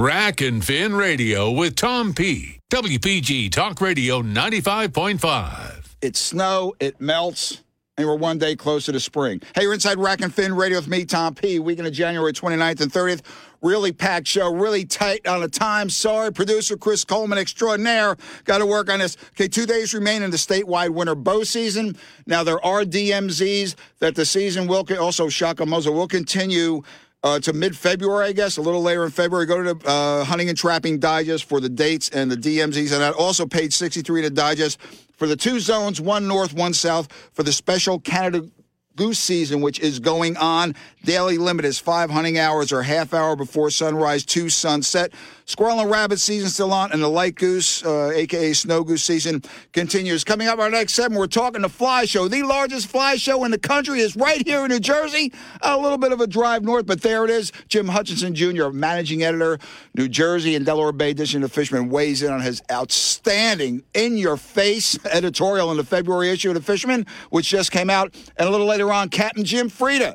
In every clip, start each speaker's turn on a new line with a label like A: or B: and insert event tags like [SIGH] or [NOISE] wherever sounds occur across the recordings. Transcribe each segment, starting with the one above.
A: Rack and Fin Radio with Tom P. WPG Talk Radio 95.5.
B: It's snow, it melts, and we're one day closer to spring. Hey, you're inside Rack and Fin Radio with me, Tom P. Weekend of January 29th and 30th. Really packed show, really tight on the time. Sorry, producer Chris Coleman extraordinaire. Got to work on this. Okay, two days remain in the statewide winter bow season. Now, there are DMZs that the season will, also Shaka Muzzle, will continue uh, to mid February, I guess, a little later in February. Go to the uh, Hunting and Trapping Digest for the dates and the DMZs. And that also page 63 to Digest for the two zones, one north, one south, for the special Canada goose season, which is going on. Daily limit is five hunting hours or half hour before sunrise to sunset. Squirrel and rabbit season still on, and the light goose, uh, aka snow goose season, continues. Coming up our next segment, we're talking the fly show. The largest fly show in the country is right here in New Jersey. A little bit of a drive north, but there it is. Jim Hutchinson Jr., managing editor, New Jersey and Delaware Bay edition of Fisherman, weighs in on his outstanding, in your face [LAUGHS] editorial in the February issue of the Fisherman, which just came out. And a little later on, Captain Jim Freda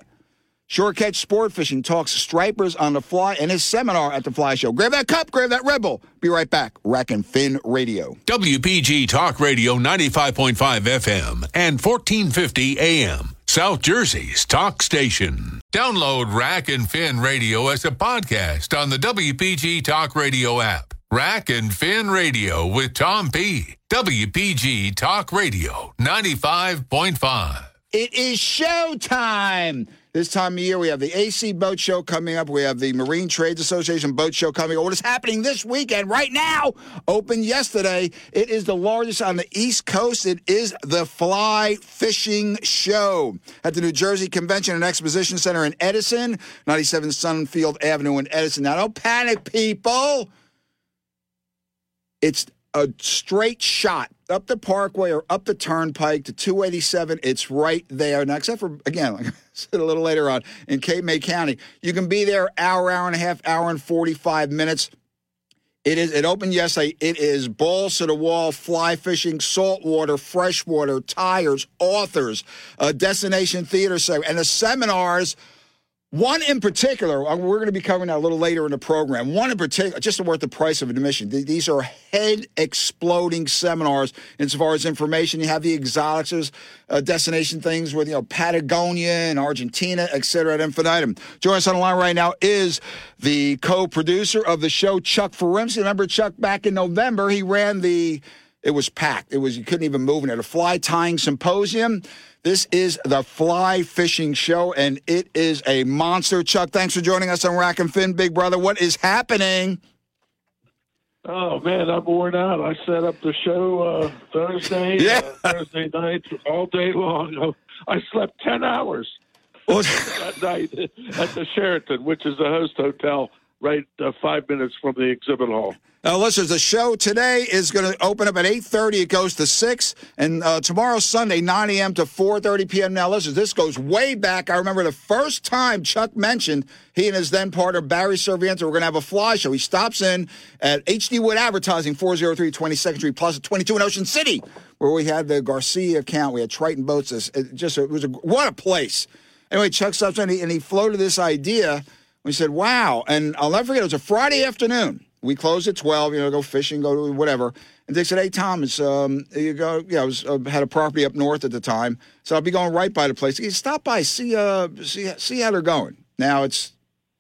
B: Shore Catch Sport Fishing talks stripers on the fly in his seminar at the Fly Show. Grab that cup, grab that Red Bull. Be right back. Rack and Fin Radio.
A: WPG Talk Radio 95.5 FM and 1450 AM. South Jersey's talk station. Download Rack and Fin Radio as a podcast on the WPG Talk Radio app. Rack and Fin Radio with Tom P. WPG Talk Radio 95.5.
B: It is showtime. This time of year, we have the AC Boat Show coming up. We have the Marine Trades Association Boat Show coming up. What is happening this weekend, right now, opened yesterday. It is the largest on the East Coast. It is the Fly Fishing Show at the New Jersey Convention and Exposition Center in Edison, 97 Sunfield Avenue in Edison. Now, don't panic, people. It's a straight shot up the Parkway or up the Turnpike to 287. It's right there. Now, except for, again, [LAUGHS] like I said a little later on, in Cape May County, you can be there hour, hour and a half, hour and 45 minutes. It is. It opened yesterday. It is balls to the wall, fly fishing, saltwater, freshwater, tyers, authors, a destination theater segment, and the seminars – one in particular, uh, we're going to be covering that a little later in the program. One in particular, just worth the price of admission. These are head exploding seminars insofar as information. You have the exotics, uh, destination things with, you know, Patagonia and Argentina, et cetera, at infinitum. Joining us on the line right now is the co producer of the show, Chuck Furimsky. Remember Chuck back in November? He ran the, it was packed. It was, you couldn't even move in it. A fly tying symposium. This is the Fly Fishing Show, and it is a monster. Chuck, thanks for joining us on Rack and Fin, Big Brother. What is happening?
C: Oh man, I'm worn out. I set up the show uh, Thursday, [LAUGHS] yeah. uh, Thursday night, all day long. I slept ten hours [LAUGHS] that night at the Sheraton, which is the host hotel right uh, five minutes from the exhibit hall.
B: Now, listen, the show today is going to open up at 8.30. It goes to 6. And uh, tomorrow, Sunday, 9 a.m. to 4.30 p.m. Now, listen, this goes way back. I remember the first time Chuck mentioned he and his then partner, Barry Serviente, were going to have a fly show. He stops in at HD Wood Advertising, 403 22nd Street Plaza 22 in Ocean City, where we had the Garcia account. We had Triton Boats. It just it was a, what a place. Anyway, Chuck stops in and he floated this idea. We said, wow. And I'll never forget, it was a Friday afternoon we closed at 12, you know, go fishing, go to whatever. And they said, hey, Thomas, um, you go, yeah, I was, uh, had a property up north at the time. So I'll be going right by the place. He stop by, see, uh, see, see how they're going. Now it's,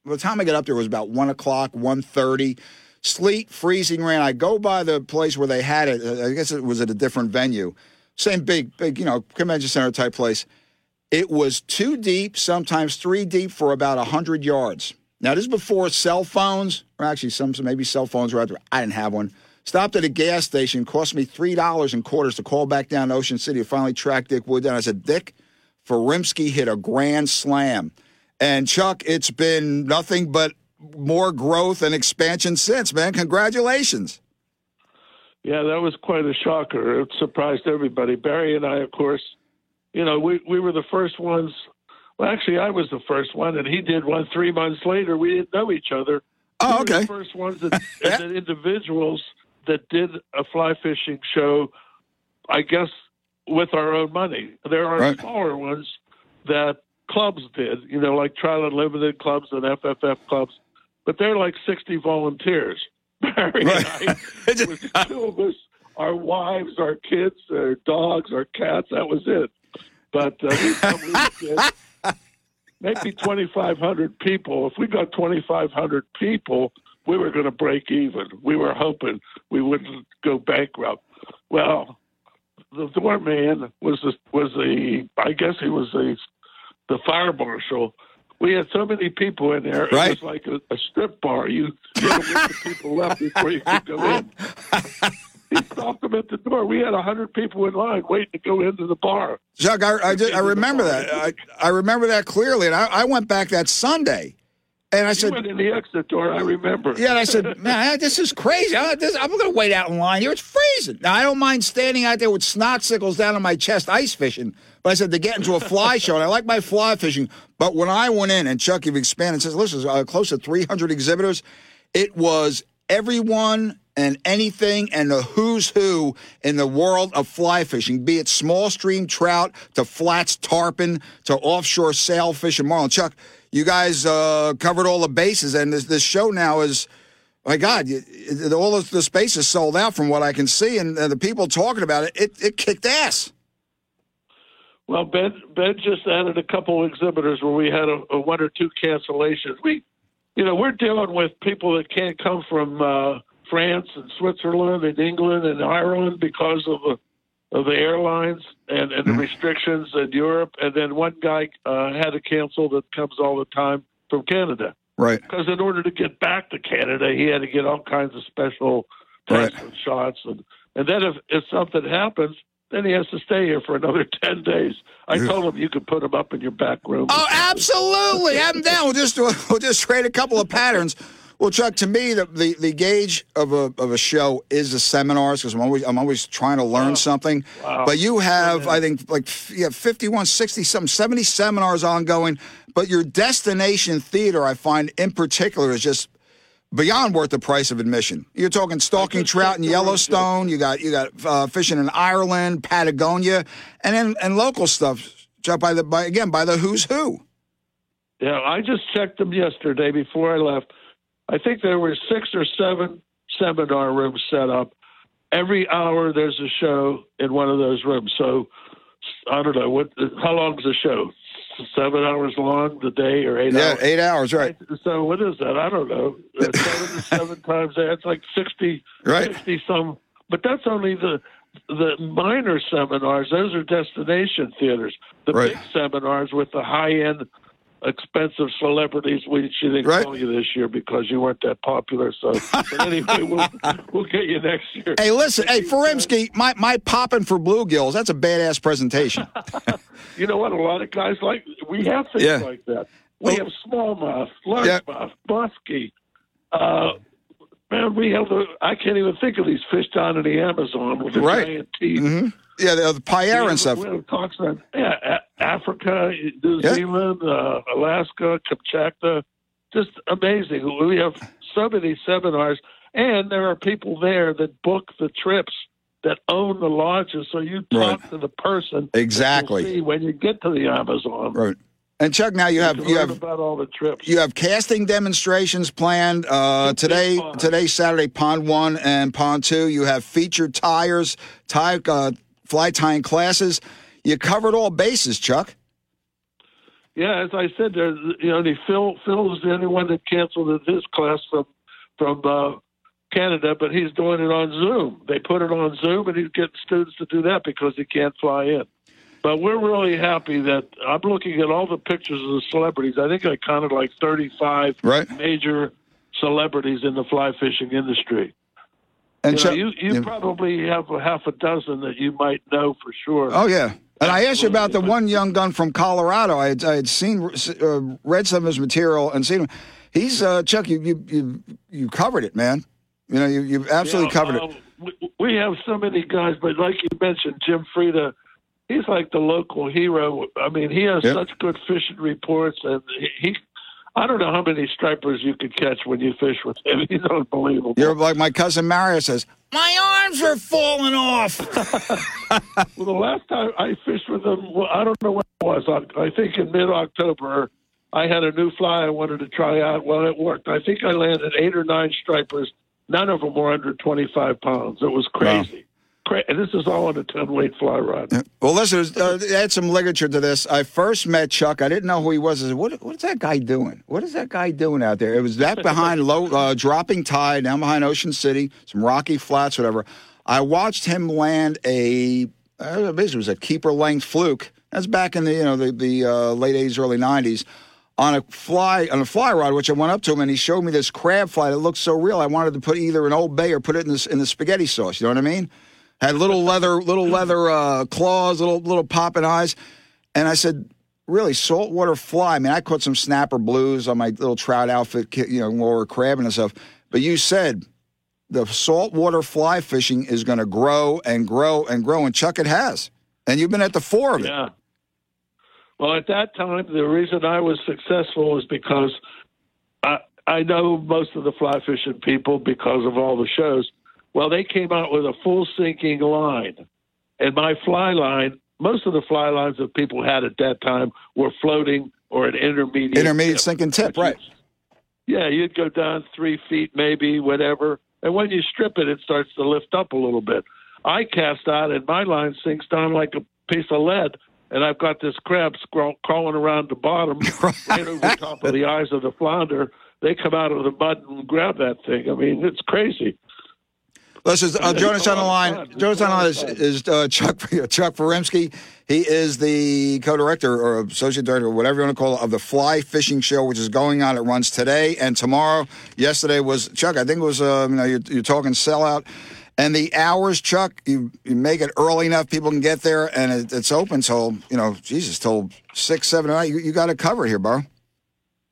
B: by the time I get up there, it was about 1 o'clock, 1.30. Sleet, freezing rain. I go by the place where they had it. I guess it was at a different venue. Same big, big, you know, convention center type place. It was two deep, sometimes three deep for about 100 yards. Now, this is before cell phones, or actually some maybe cell phones were out there. I didn't have one. Stopped at a gas station, cost me $3 and quarters to call back down to Ocean City. Finally tracked Dick Wood down. I said, Dick, Furimsky hit a grand slam. And Chuck, it's been nothing but more growth and expansion since, man. Congratulations.
C: Yeah, that was quite a shocker. It surprised everybody. Barry and I, of course, you know, we, we were the first ones well, actually, I was the first one, and he did one three months later. We didn't know each other.
B: Oh,
C: we
B: okay.
C: the first ones that, [LAUGHS] that individuals that did a fly fishing show, I guess, with our own money. There are right. smaller ones that clubs did, you know, like Trout Unlimited clubs and FFF clubs. but they're like 60 volunteers. [LAUGHS] Barry right. and I, [LAUGHS] with two of us, our wives, our kids, our dogs, our cats, that was it. But uh, we, [LAUGHS] maybe 2,500 people. If we got 2,500 people, we were going to break even. We were hoping we wouldn't go bankrupt. Well, the doorman was the, was the I guess he was the the fire marshal. We had so many people in there.
B: Right.
C: It was like a, a strip bar. You, you had to the people left before you could go in. [LAUGHS] he stopped them at the door. We had a hundred people in line waiting to go into the bar.
B: Chuck, I, I, just, I remember that. I, I remember that clearly, and I, I went back that Sunday. And I
C: you
B: said,
C: went in the exit door. I remember.
B: Yeah, and I said, [LAUGHS] man, this is crazy. I, am going to wait out in line here. It's freezing. Now, I don't mind standing out there with snot sickles down on my chest ice fishing. But I said, to get into a fly [LAUGHS] show, and I like my fly fishing. But when I went in, and Chuck, you've expanded, says, listen, uh, close to 300 exhibitors, it was everyone and anything and the who's who in the world of fly fishing, be it small stream trout to flats tarpon to offshore sailfish and marlin. Chuck, you guys uh, covered all the bases, and this, this show now is. My God, all of the space is sold out from what I can see, and, the people talking about it, it, it kicked ass.
C: Well, Ben Ben just added a couple exhibitors where we had a, a one or two cancellations. We, you know, we're dealing with people that can't come from uh, France and Switzerland and England and Ireland because of the of the airlines and, and the mm-hmm. restrictions in Europe. And then one guy uh, had to cancel that comes all the time from Canada.
B: Right.
C: Because in order to get back to Canada, he had to get all kinds of special tests right. and shots. And, and then if, if something happens, then he has to stay here for another [LAUGHS] 10 days. I told him you could put him up in your back room.
B: Oh, absolutely. Have him down. We'll just, we'll just trade a couple of patterns. Well, Chuck, to me, the, the, the gauge of a, of a show is the seminars because I'm always I'm always trying to learn oh, something. Wow. But you have, yeah. I think, like you have 51, 60, some 70 seminars ongoing. But your destination theater, I find in particular, is just beyond worth the price of admission. You're talking stalking trout in Yellowstone. You got you got uh, fishing in Ireland, Patagonia, and then and local stuff. Chuck, by the by again by the who's who.
C: Yeah, I just checked them yesterday before I left. I think there were six or seven seminar rooms set up. Every hour there's a show in one of those rooms. So I don't know what. How long is the show? Seven hours long the day or eight
B: yeah,
C: hours?
B: eight hours, right?
C: So what is that? I don't know. [LAUGHS] Uh, seven to seven times That's like sixty,
B: right.
C: sixty some. But that's only the the minor seminars. Those are destination theaters. The right. big seminars with the high end expensive celebrities we shouldn't right. call you this year because you weren't that popular. So, but anyway, we'll, [LAUGHS] we'll get you next year.
B: Hey, listen, hey, Furimsky, my my popping for bluegills. That's a badass presentation. [LAUGHS] [LAUGHS]
C: you know what? A lot of guys like we have things yeah. like that. We well, have smallmouth, largemouth, yeah. muskie. Uh, man, we have the. I can't even think of these fish down in the Amazon with the
B: right.
C: giant teeth.
B: Mm-hmm. Yeah, the, the Payara and stuff.
C: We have talks on yeah, Africa, New yeah. Zealand, uh, Alaska, Kamchatka. Just amazing. We have so many seminars, and there are people there that book the trips that own the lodges. So you talk right. to the person
B: exactly
C: when you get to the Amazon.
B: Right. And Chuck, now you, you have you have
C: about all the trips.
B: You have casting demonstrations planned uh, today. Today, Saturday, Pond One and Pond Two. You have featured tyers, tie, uh, fly tying classes. You covered all bases, Chuck.
C: Yeah, as I said, there's you know, Phil Phil is the only one that canceled his class from from uh, Canada, but he's doing it on Zoom. They put it on Zoom, and he's getting students to do that because he can't fly in. But we're really happy that I'm looking at all the pictures of the celebrities. I think I counted like 35
B: right.
C: major celebrities in the fly fishing industry. And you, so, know, you, you yeah. probably have a half a dozen that you might know for sure.
B: Oh yeah, and I asked you about the one young gun from Colorado. I had, I had seen, uh, read some of his material and seen him. He's uh, Chuck. You, you you you covered it, man. You know, you you absolutely yeah, covered it.
C: We, we have so many guys, but like you mentioned, Jim Freda he's like the local hero. I mean, he has yep. such good fishing reports, and he. I don't know how many stripers you could catch when you fish with him. [LAUGHS] He's unbelievable.
B: You're like my cousin Mario says. My arms are falling off. [LAUGHS] [LAUGHS]
C: well, the last time I fished with him, well, I don't know when it was. I, I think in mid October, I had a new fly I wanted to try out. Well, it worked. I think I landed eight or nine stripers. None of them were under 25 pounds. It was crazy. Wow. And this is all on a 10 weight fly rod.
B: Well, listen, uh, add some ligature to this. I first met Chuck. I didn't know who he was. I said, what, what is that guy doing? What is that guy doing out there? It was that [LAUGHS] behind low, uh, dropping tide, down behind Ocean City, some rocky flats, whatever. I watched him land a, uh, it was a keeper length fluke. That's back in the, you know, the, the uh, late 80s, early 90s on a fly on a fly rod, which I went up to him and he showed me this crab fly that looked so real. I wanted to put either an Old Bay or put it in the in the spaghetti sauce. You know what I mean? Had little leather [LAUGHS] little leather uh, claws, little little popping eyes, and I said, "Really, saltwater fly? I mean, I caught some snapper blues on my little trout outfit, you know, more crabbing and stuff. But you said the saltwater fly fishing is going to grow and grow and grow, and Chuck, it has. And you've been at the fore of it.
C: Yeah. Well, at that time, the reason I was successful was because I, I know most of the fly fishing people because of all the shows. Well, they came out with a full sinking line. And my fly line, most of the fly lines that people had at that time were floating or an intermediate
B: intermediate tip, sinking tip, right?
C: yeah, you'd go down three feet, maybe, whatever. And when you strip it, it starts to lift up a little bit. I cast out, and my line sinks down like a piece of lead and I've got this crab scrawl- crawling around the bottom, [LAUGHS] right over top of the eyes of the flounder. They come out of the mud and grab that thing. I mean, it's crazy.
B: Listen, uh, join us on the line. Join us on the line is, is uh, Chuck [LAUGHS] Chuck Furimsky. He is the co-director or associate director, or whatever you want to call it, of the Fly Fishing Show, which is going on. It runs today and tomorrow. Yesterday was Chuck. I think it was. Uh, you know, you're, you're talking sellout. And the hours, Chuck, you, you make it early enough people can get there, and it, it's open till you know, Jesus, till six, seven, night. You, you got to cover here, bro.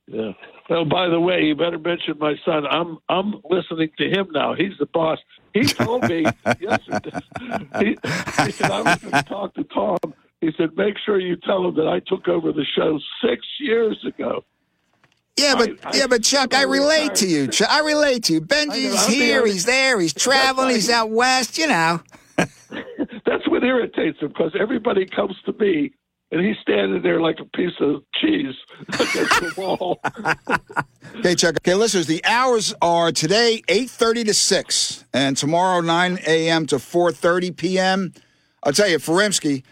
C: Yeah. Well, by the way, you better mention my son. I'm I'm listening to him now. He's the boss. He told me yesterday. He, he said I was going to talk to Tom. He said, make sure you tell him that I took over the show six years ago.
B: Yeah, but I, I, yeah, but Chuck, I relate to you. Chuck, I relate to you. Benji's here, he's there, he's traveling, he's out west. You know. [LAUGHS]
C: that's what irritates him because everybody comes to me and he's standing there like a piece of cheese [LAUGHS] against the wall. [LAUGHS]
B: okay, Chuck. Okay, listeners, the hours are today eight thirty to six, and tomorrow nine a.m. to four thirty p.m. I'll tell you, Furimsky,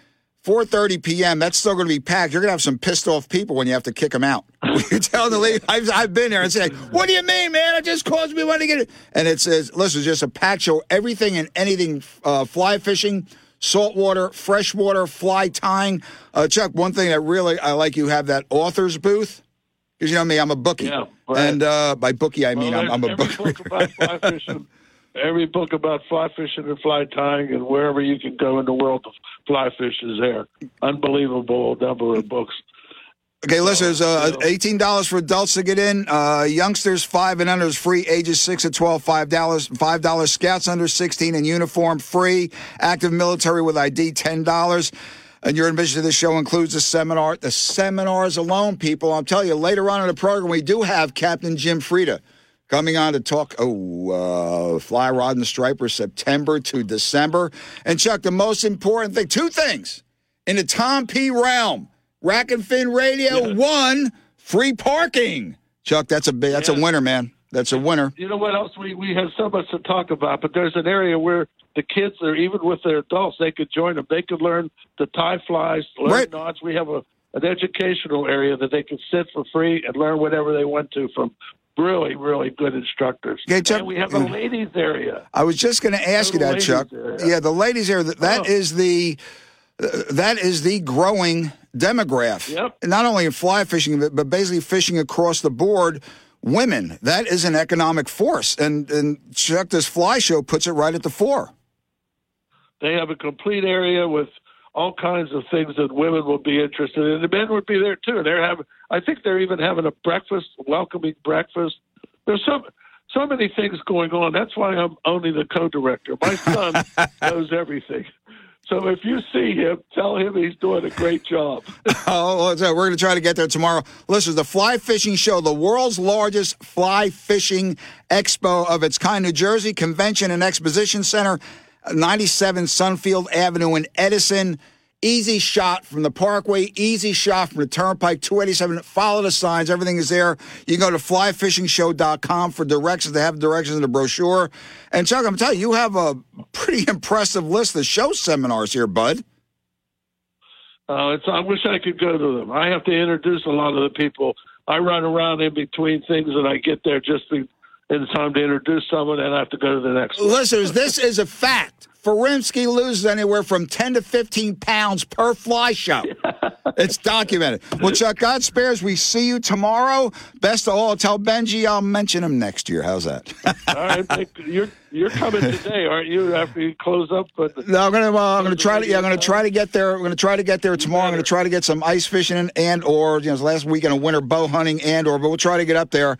B: 4:30 p.m. That's still going to be packed. You're going to have some pissed off people when you have to kick them out. [LAUGHS] You're telling the lady, I've, I've been there and say, "What do you mean, man? It just caused me want to get it." And it says, "Listen, just a packed show. Everything and anything, uh, fly fishing, saltwater, freshwater, fly tying." Uh, Chuck, one thing that really I like, you have that authors booth because you know me, I'm a bookie,
C: yeah, right.
B: and uh, by bookie I mean well, I'm, I'm, a
C: bookie [LAUGHS] every book about fly fishing and fly tying and wherever you can go in the world of fly fish is there. Unbelievable number of books.
B: Okay, listeners, uh, eighteen dollars for adults to get in. Uh, youngsters five and under is free. Ages six to twelve, five dollars. Five dollars. Scouts under sixteen in uniform free. Active military with ID ten dollars. And your admission to the show includes the seminar. The seminars alone, people. I'm telling you, later on in the program, we do have Captain Jim Freda Coming on to talk, oh, uh, fly rod and striper, September to December. And Chuck, the most important thing, two things in the Tom P realm. Rack and Fin Radio, yeah. one, free parking. Chuck, that's a that's yeah. a winner, man. That's a winner.
C: You know what else? We we have so much to talk about, but there's an area where the kids are even with their adults, they could join them. They could learn the tie flies, learn right. knots. We have a an educational area that they can sit for free and learn whatever they want to from really, really good instructors.
B: Okay, Chuck,
C: and we have a ladies area.
B: I was just going to ask you that, Chuck. Area. Yeah, the ladies area. That oh. is the uh, that is the growing demographic.
C: Yep.
B: Not only in fly fishing, but, but basically fishing across the board. Women. That is an economic force, and and Chuck, this fly show puts it right at the fore.
C: They have a complete area with all kinds of things that women will be interested in. The men would be there too. They're having, I think they're even having a breakfast, welcoming breakfast. There's so so many things going on. That's why I'm only the co-director. My son [LAUGHS] knows everything. So if you see him, tell him he's doing a great job. [LAUGHS]
B: oh, we're going to try to get there tomorrow. Listen, the Fly Fishing Show, the world's largest fly fishing expo of its kind, New Jersey Convention and Exposition Center 97 Sunfield Avenue in Edison. Easy shot from the Parkway, easy shot from the Turnpike, 287. Follow the signs, everything is there. You can go to flyfishingshow.com for directions. They have directions in the brochure. And Chuck, I'm telling you, you have a pretty [LAUGHS] impressive list of show seminars here, bud.
C: Uh, it's, I wish I could go to them. I have to introduce a lot of the people. I run around in between things and I get there just in time to introduce someone and I have to go to the next one.
B: Listeners, this is a fact. Furimsky loses anywhere from 10 to 15 pounds per fly show. [LAUGHS] it's documented. Well, Chuck, God spares, we see you tomorrow. Best of all, tell Benji I'll mention him next year. How's that? [LAUGHS]
C: all right, you're you're coming today, aren't you? After you close up, but
B: no, I'm gonna uh, I'm gonna try to yeah I'm gonna try to get there. I'm gonna try to get there tomorrow. I'm gonna try to get some ice fishing and or you know last weekend of winter bow hunting and or but we'll try to get up there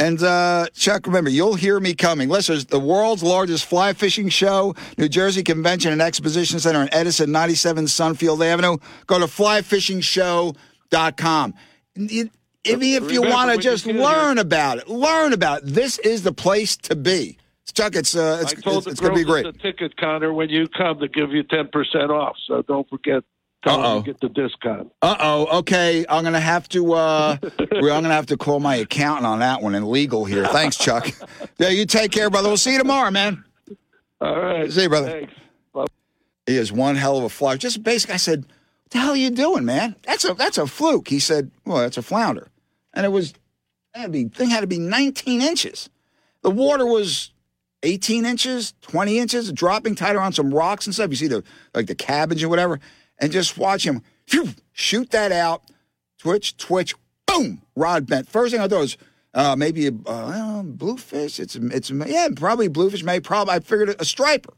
B: and uh, Chuck, remember, you'll hear me coming. Listen, the world's largest fly fishing show, New Jersey Convention and Exposition Center in Edison, 97 Sunfield Avenue. Go to flyfishingshow.com. If, if you want to just learn here. about it, learn about it. This is the place to be. Chuck, it's uh, it's, it's, it's going to be great.
C: The ticket counter when you come to give you ten percent off, so don't forget Uh-oh. get the discount.
B: Uh oh. Okay, I'm gonna have to. Uh, [LAUGHS] I'm gonna have to call my accountant on that one and legal here. Thanks, Chuck. [LAUGHS] yeah, you take care, brother. We'll see you tomorrow, man.
C: All right.
B: See you, brother.
C: Thanks.
B: He is one hell of a fly. Just basic. I said, "What the hell are you doing, man? That's a that's a fluke." He said, "Well, that's a flounder," and it was. The thing had to be 19 inches. The water was 18 inches, 20 inches, dropping tighter on some rocks and stuff. You see the like the cabbage or whatever and just watch him phew, shoot that out, twitch, twitch, boom, rod bent. First thing I thought was uh, maybe a uh, bluefish. It's it's yeah, probably bluefish. Maybe probably I figured a striper.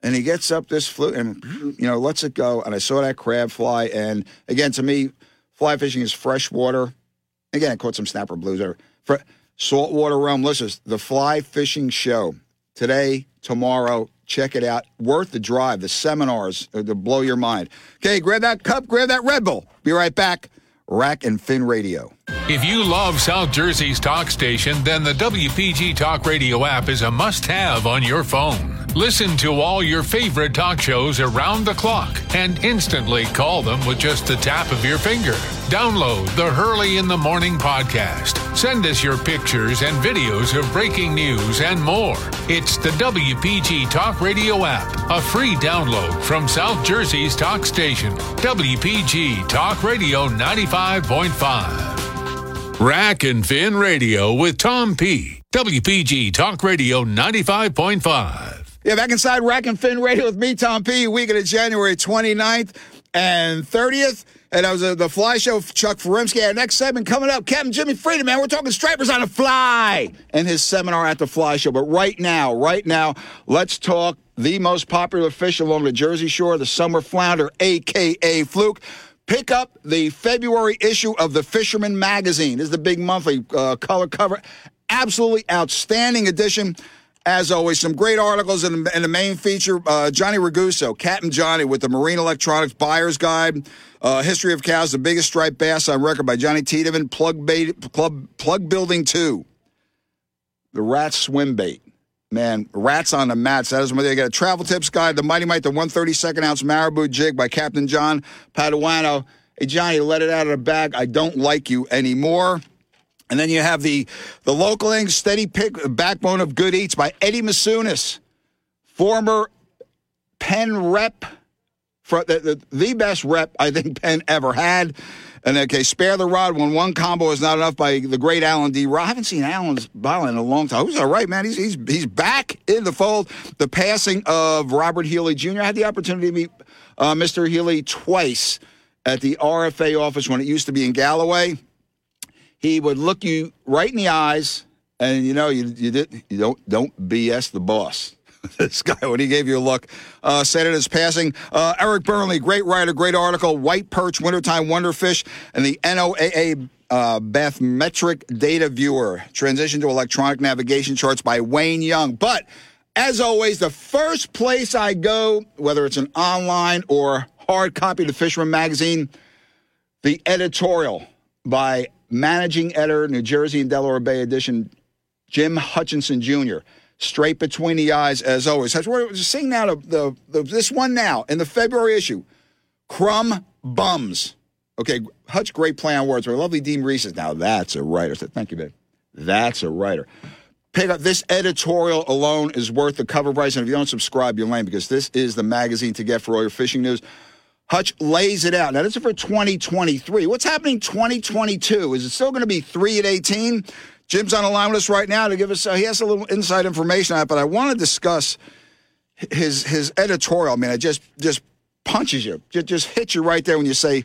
B: And he gets up this fluke and you know lets it go. And I saw that crab fly. And again, to me, fly fishing is fresh water. Again, I caught some snapper blues there. For saltwater realm. Listen, the fly fishing show today, tomorrow, Check it out. Worth the drive. The seminars uh, to blow your mind. Okay, grab that cup, grab that Red Bull. Be right back. Rack and Fin Radio.
A: If you love South Jersey's talk station, then the WPG Talk Radio app is a must have on your phone. Listen to all your favorite talk shows around the clock and instantly call them with just the tap of your finger. Download the Hurley in the Morning podcast. Send us your pictures and videos of breaking news and more. It's the WPG Talk Radio app, a free download from South Jersey's talk station, WPG Talk Radio 95.5. Rack and Fin Radio with Tom P. WPG Talk Radio 95.5.
B: Yeah, back inside Rack and Fin Radio with me, Tom P. Weekend of January 29th and 30th. And that was uh, the fly show, Chuck Furimsky. Our next segment coming up, Captain Jimmy Freda, man. We're talking stripers on a fly and his seminar at the fly show. But right now, right now, let's talk the most popular fish along the Jersey Shore, the summer flounder, a.k.a. fluke. Pick up the February issue of the Fisherman Magazine. This is the big monthly uh, color cover. Absolutely outstanding edition. As always, some great articles in, in the main feature. Uh, Johnny Raguso, Captain Johnny, with the Marine Electronics Buyer's Guide, uh, History of Cows, the biggest striped bass on record by Johnny Tiedemann, Plug, bait, Club, Plug Building 2, the Rat Swim Bait. Man, rats on the mats. That is what they got. A travel tips guide, the Mighty Mite, the 132nd ounce Marabou jig by Captain John Paduano. Hey, Johnny, let it out of the bag. I don't like you anymore. And then you have the the local thing, steady pick backbone of good eats by Eddie Masunis, former Penn rep, for the, the, the best rep I think [LAUGHS] Penn ever had. And okay, spare the rod when one combo is not enough by the great Alan D. I haven't seen Alan's ball in a long time. He's all right, man. He's he's he's back in the fold. The passing of Robert Healy Jr. I had the opportunity to meet uh, Mr. Healy twice at the RFA office when it used to be in Galloway he would look you right in the eyes, and you know you you did you don't don't BS the boss. [LAUGHS] this guy when he gave you a look uh, said it is passing. Uh, Eric Burnley, great writer, great article. White perch, wintertime wonderfish, and the NOAA uh, bathymetric data viewer. Transition to electronic navigation charts by Wayne Young. But as always, the first place I go, whether it's an online or hard copy of the Fisherman magazine, the editorial by managing editor, New Jersey and Delaware Bay edition, Jim Hutchinson Jr. Straight between the eyes, as always. We're seeing now the, the, the, this one now in the February issue. Crumb bums. Okay, Hutch, great play on words. Our lovely Dean Reese now that's a writer. So thank you, babe. That's a writer. Pick up this editorial alone is worth the cover price. And if you don't subscribe, you're lame because this is the magazine to get for all your fishing news. Hutch lays it out. Now, this is for 2023. What's happening 2022? Is it still going to be 3 at 18? Jim's on the line with us right now to give us, uh, he has a little inside information on it, but I want to discuss his his editorial. I mean, it just, just punches you, just, just hits you right there when you say,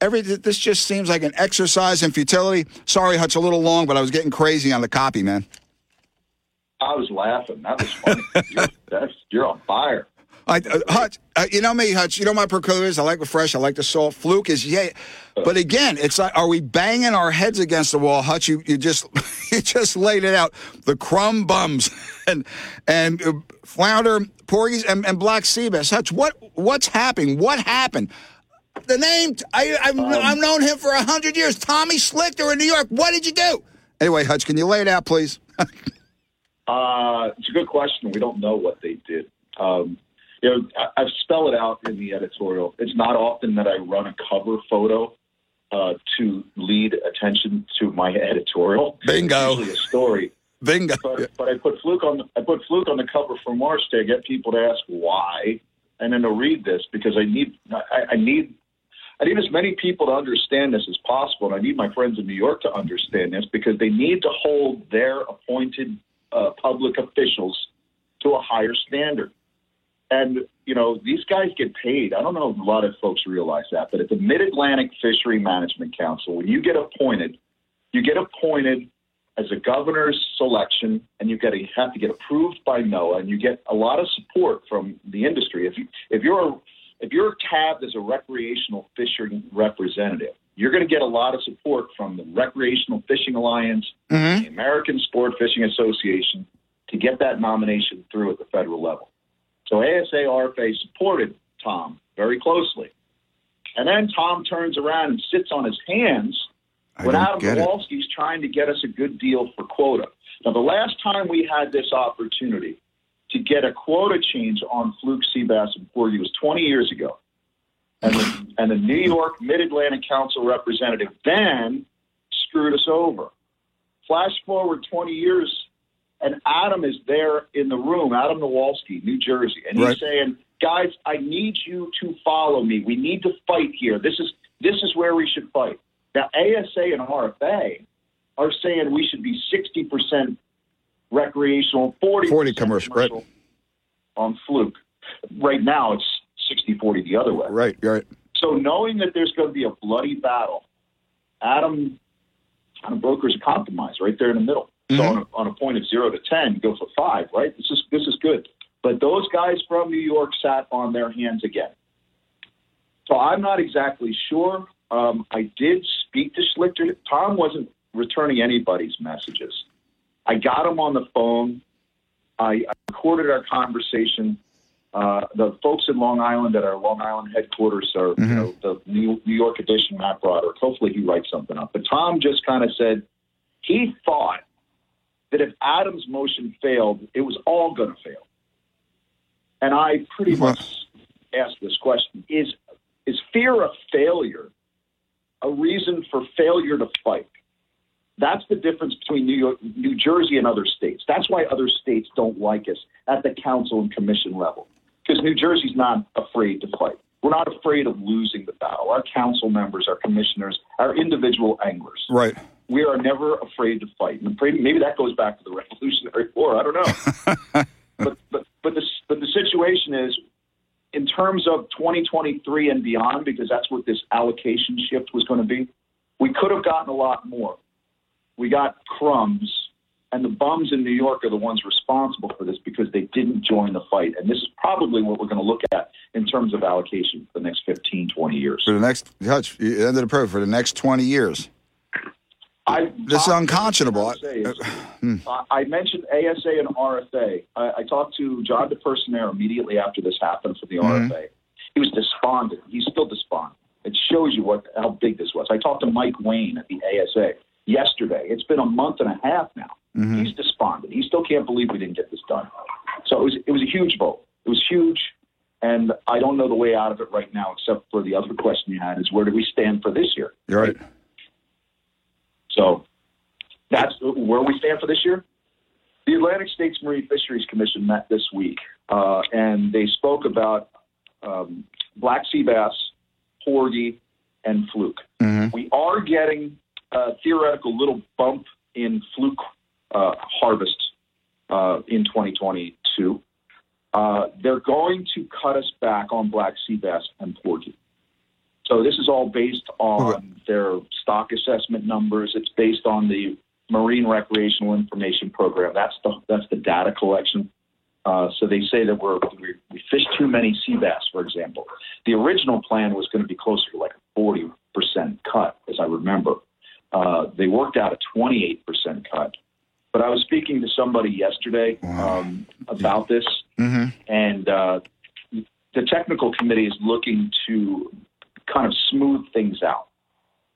B: every, this just seems like an exercise in futility. Sorry, Hutch, a little long, but I was getting crazy on the copy, man.
D: I was laughing. That was funny. [LAUGHS] you're, you're on fire.
B: I, uh, Hutch, uh, you know me, Hutch. You know my proclivities. I like the fresh. I like the salt. Fluke is yeah, but again, it's like, are we banging our heads against the wall, Hutch? You you just [LAUGHS] you just laid it out. The crumb bums [LAUGHS] and and uh, flounder, porgies, and, and black sea bass. Hutch, what what's happening? What happened? The name I I've, um, I've known him for a hundred years. Tommy Schlichter in New York. What did you do? Anyway, Hutch, can you lay it out, please? [LAUGHS]
D: uh, it's a good question. We don't know what they did. Um, you know, I, I spell it out in the editorial. It's not often that I run a cover photo uh, to lead attention to my editorial.
B: Bingo.
D: It's usually a story.
B: Bingo.
D: But, but I put fluke on the, I put fluke on the cover for March to get people to ask why, and then to read this because I need I, I need I need as many people to understand this as possible, and I need my friends in New York to understand this because they need to hold their appointed uh, public officials to a higher standard. And, you know, these guys get paid. I don't know if a lot of folks realize that, but at the Mid Atlantic Fishery Management Council, when you get appointed, you get appointed as a governor's selection and you get a, have to get approved by NOAA and you get a lot of support from the industry. If you if you're if you're tabbed as a recreational fishing representative, you're going to get a lot of support from the Recreational Fishing Alliance, mm-hmm. the American Sport Fishing Association to get that nomination through at the federal level. So ASA RFA supported Tom very closely. And then Tom turns around and sits on his hands when Adam Nowalski's trying to get us a good deal for quota. Now, the last time we had this opportunity to get a quota change on fluke sea bass and porgy was 20 years ago. And the, and the New York Mid Atlantic Council representative then screwed us over. Flash forward 20 years and Adam is there in the room, Adam Nowalski, New Jersey, and he's right. saying, "Guys, I need you to follow me. We need to fight here. This is this is where we should fight." Now, ASA and RFA are saying we should be sixty percent recreational, 40,
B: 40 commercial, commercial right.
D: on fluke. Right now, it's 60-40 the other way.
B: Right, right.
D: So knowing that there's going to be a bloody battle, Adam kind of brokers a compromise right there in the middle. Mm-hmm. So on a, on a point of zero to ten, go for five, right? This is this is good. But those guys from New York sat on their hands again. So I'm not exactly sure. Um, I did speak to Schlichter. Tom wasn't returning anybody's messages. I got him on the phone. I, I recorded our conversation. Uh, the folks in Long Island at our Long Island headquarters are, mm-hmm. you know, the New, New York edition, Matt Broderick. Hopefully he writes something up. But Tom just kind of said he thought that if Adams' motion failed, it was all going to fail. And I pretty much asked this question: Is is fear of failure a reason for failure to fight? That's the difference between New York, New Jersey, and other states. That's why other states don't like us at the council and commission level because New Jersey's not afraid to fight. We're not afraid of losing the battle. Our council members, our commissioners, our individual anglers.
B: Right
D: we are never afraid to fight. And maybe that goes back to the Revolutionary [LAUGHS] War. I don't know. [LAUGHS] but but but the but the situation is, in terms of 2023 and beyond, because that's what this allocation shift was going to be. We could have gotten a lot more. We got crumbs, and the bums in New York are the ones responsible for this because they didn't join the fight. And this is probably what we're going to look at in terms of allocation for the next 15, 20 years.
B: For the next, Hutch, you ended the pro for the next 20 years. I, this is unconscionable.
D: Hmm. I mentioned ASA and RFA. I, I talked to John DePersenaire immediately after this happened for the mm-hmm. RFA. He was despondent. He's still despondent. It shows you what how big this was. I talked to Mike Waine at the ASA yesterday. It's been a month and a half now. Mm-hmm. He's despondent. He still can't believe we didn't get this done. So it was it was a huge vote. It was huge. And I don't know the way out of it right now, except for the other question you had: is where do we stand for this year?
B: You're right.
D: So that's where we stand for this year. The Atlantic States Marine Fisheries Commission met this week, uh, and they spoke about um, black sea bass, porgy, and fluke.
B: Mm-hmm.
D: We are getting a theoretical little bump in fluke uh, harvest uh, in 2022. Uh, they're going to cut us back on black sea bass and porgy. So this is all based on their stock assessment numbers. It's based on the Marine Recreational Information Program. That's the that's the data collection. Uh, so they say that we're we, we fish too many sea bass, for example. The original plan was going to be closer to like a forty percent cut, as I remember. Uh, they worked out a twenty eight percent cut. But I was speaking to somebody yesterday um, about this,
B: Mm-hmm.
D: and uh, the technical committee is looking to kind of smooth things out.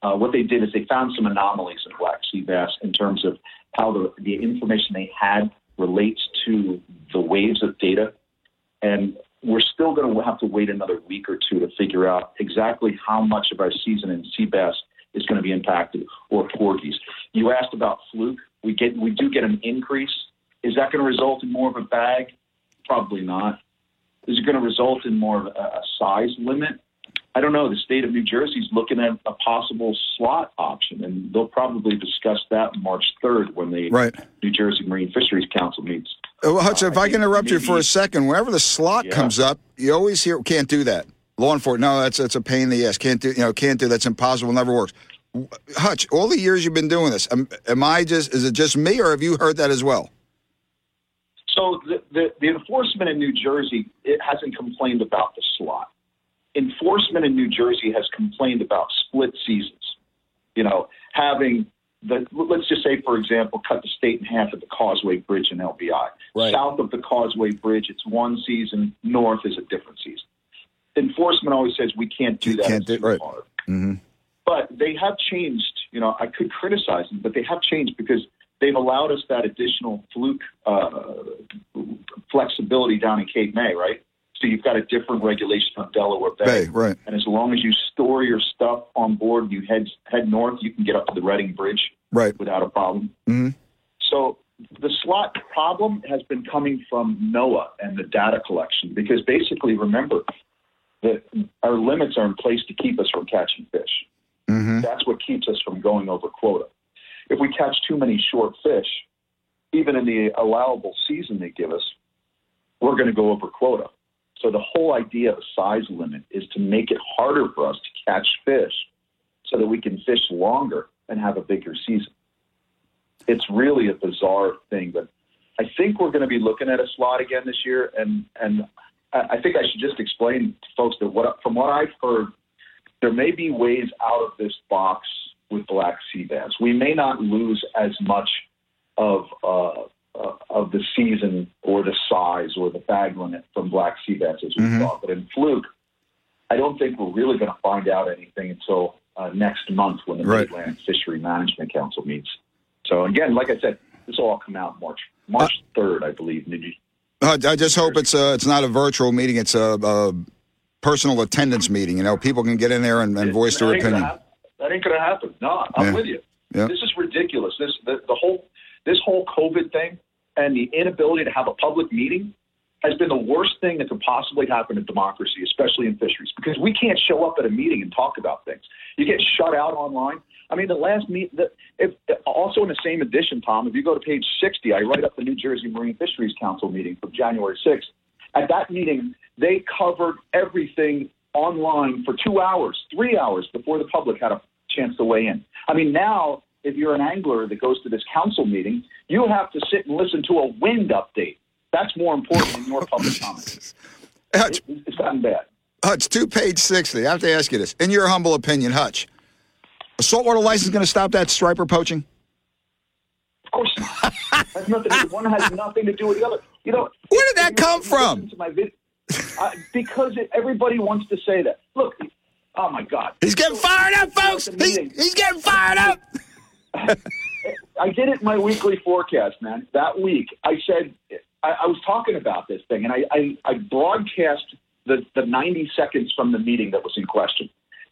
D: Uh, what they did is they found some anomalies in black sea bass in terms of how the, the information they had relates to the waves of data. And we're still going to have to wait another week or two to figure out exactly how much of our season in sea bass is going to be impacted or porgies. You asked about fluke. We get we do get an increase. Is that going to result in more of a bag? Probably not. Is it going to result in more of a, a size limit? I don't know. The state of New Jersey is looking at a possible slot option, and they'll probably discuss that March 3rd when the
B: Right.
D: New Jersey Marine Fisheries Council meets.
B: Uh, Well, if
D: Uh,
B: I
D: I
B: can
D: think
B: interrupt you for a second, whenever the slot
D: Yeah.
B: comes up, you always hear can't do that. Law enforcement, no, that's that's a pain in the ass. Can't do, you know, can't do. That's impossible. Never works. Hutch, all the years you've been doing this, am, am I just? Is it just me, or have you heard that as well?
D: So the, the, the enforcement in New Jersey it hasn't complained about the slot. Enforcement in New Jersey has complained about split seasons. You know, having the let's just say, for example, cut the state in half at the Causeway Bridge in LBI.
B: Right.
D: South of the Causeway Bridge, it's one season. North is a different season. Enforcement always says we can't do
B: You
D: that.
B: can't do-
D: too
B: right. Mm-hmm.
D: But they have changed. You know, I could criticize them, but they have changed because they've allowed us that additional fluke uh, flexibility down in Cape May, right? So you've got a different regulation on Delaware Bay.
B: Bay, right.
D: And as long as you store your stuff on board and you head head north, you can get up to the Reading Bridge
B: Right.
D: without a problem.
B: Mhm.
D: So the slot problem has been coming from NOAA and the data collection because basically, remember that our limits are in place to keep us from catching fish.
B: Mm-hmm.
D: That's what keeps us from going over quota. If we catch too many short fish, even in the allowable season they give us, we're going to go over quota. So the whole idea of size limit is to make it harder for us to catch fish so that we can fish longer and have a bigger season. It's really a bizarre thing, but I think we're going to be looking at a slot again this year, and and I think I should just explain to folks that what from what I've heard, there may be ways out of this box with black sea bass. We may not lose as much of uh, uh, of the season or the size or the bag limit from black sea bass as we
B: Mhm.
D: thought, but in fluke, I don't think we're really going to find out anything until uh, next month when the
B: Right.
D: Mid-Atlantic Fishery Management Council meets. So again, like I said, this will all come out March March third, I believe.
B: Uh, I just hope it's uh, it's not a virtual meeting. It's a, a personal attendance meeting. You know, people can get in there and, and voice their opinion.
D: That ain't going to happen. No, I'm
B: Yeah.
D: with you.
B: Yeah.
D: This is ridiculous. This the, the whole this whole COVID thing and the inability to have a public meeting has been the worst thing that could possibly happen in democracy, especially in fisheries, because we can't show up at a meeting and talk about things. You get shut out online. I mean, the last meet, the, if also in the same edition, Tom, if you go to page 60, I write up the New Jersey Marine Fisheries Council meeting from January 6th. At that meeting, they covered everything online for two hours, three hours before the public had a chance to weigh in. I mean, now if you're an angler that goes to this council meeting, you have to sit and listen to a wind update. That's more important than your public [LAUGHS] comment.
B: Hutch,
D: It, it's gotten bad.
B: Hutch, two page sixty. I have to ask you this. In your humble opinion, Hutch, a saltwater license going to stop that striper poaching?
D: Of course not. has nothing to, one has nothing to do with the other. You know,
B: Where did that come from?
D: To my vid- uh, because it, everybody wants to say that. Look, oh my God,
B: He's getting fired up, folks.
D: At the
B: He,
D: meeting.
B: he's getting fired up.
D: I did it in my weekly forecast, man. That week, I said I, I was talking about this thing, and I, I, I broadcast the, the 90 seconds from the meeting that was in question.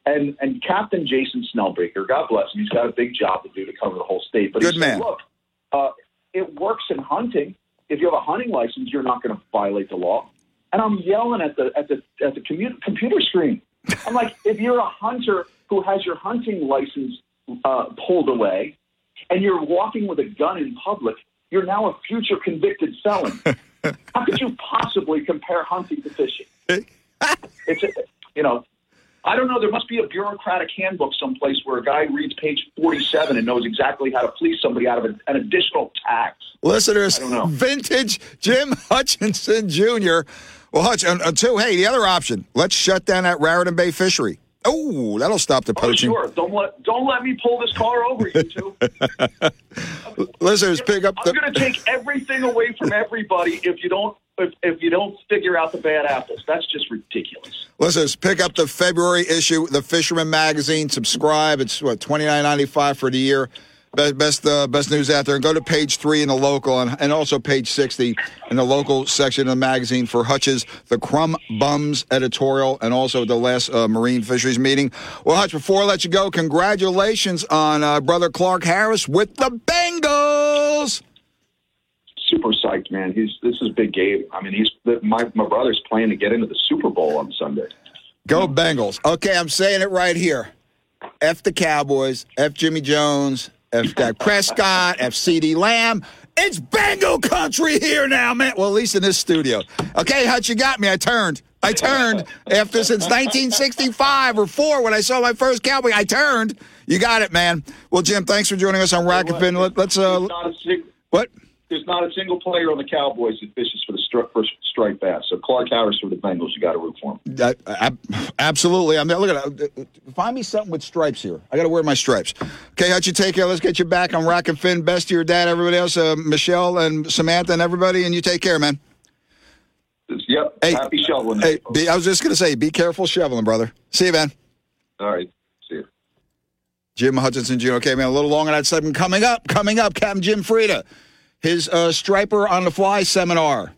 D: And and Captain Jason Snellbaker, God bless him, he's got a big job to do to cover the whole state. But
B: Good
D: he
B: man.
D: said, look, uh, it works in hunting. If you have a hunting license, you're not going to violate the law. And I'm yelling at the at the at the commu- computer screen. I'm like, if you're a hunter who has your hunting license uh, pulled away, and you're walking with a gun in public, you're now a future convicted felon. [LAUGHS] How could you possibly compare hunting to fishing? [LAUGHS] It's a, you know, I don't know. There must be a bureaucratic handbook someplace where a guy reads page 47 and knows exactly how to fleece somebody out of an, an additional tax.
B: Listeners,
D: I don't know.
B: vintage Jim Hutchinson Jr. Well, Hutch, and, and two, hey, the other option, let's shut down that Raritan Bay fishery. Oh, that'll stop the
D: Oh,
B: poaching.
D: sure. Don't let don't let me pull this car over you two. [LAUGHS]
B: Listeners, pick up
D: I'm going to take everything away from everybody if you don't if, if you don't figure out the bad apples. That's just ridiculous.
B: Listeners, pick up the February issue, the Fisherman Magazine. Subscribe. It's what twenty nine ninety five for the year. Best best, uh, best news out there. And go to page three in the local, and, and also page sixty in the local section of the magazine for Hutch's the Crumb Bums editorial, and also the last uh, marine fisheries meeting. Well, Hutch, before I let you go, congratulations on uh, brother Clark Harris with the Bengals.
D: Super psyched, man. He's this is big game. I mean, he's my my brother's playing to get into the Super Bowl on Sunday.
B: Go Bengals. Okay, I'm saying it right here. F the Cowboys, F Jimmy Jones, F Dak Prescott, F CeeDee Lamb. It's Bengal country here now, man. Well, at least in this studio. Okay, Hutch, you got me. I turned. I turned after since 1965 or four when I saw my first Cowboy. I turned. You got it, man. Well, Jim, thanks for joining us on Rack and Fin. Let, us uh,
D: There's not a sing-
B: what?
D: There's not a single player on the Cowboys that fishes for the stri- for striped bass. So Clark Harris for the Bengals, you got to root for him.
B: Uh, ab- absolutely. I mean, look at that. Find me something with stripes here. I got to wear my stripes. Okay, how'd you take care? Let's get you back on Rack and Fin. Best to your dad, everybody else, uh, Michelle and Samantha and everybody, and you take care, man.
D: Yep.
B: Hey,
D: Happy shoveling.
B: Hey, be, I was just going to say, be careful shoveling, brother. See you, man.
D: All right. See you.
B: Jim Hutchinson Jr. Okay, man, a little longer that segment coming up. Coming up, Captain Jim Freda, his uh, Striper on the Fly seminar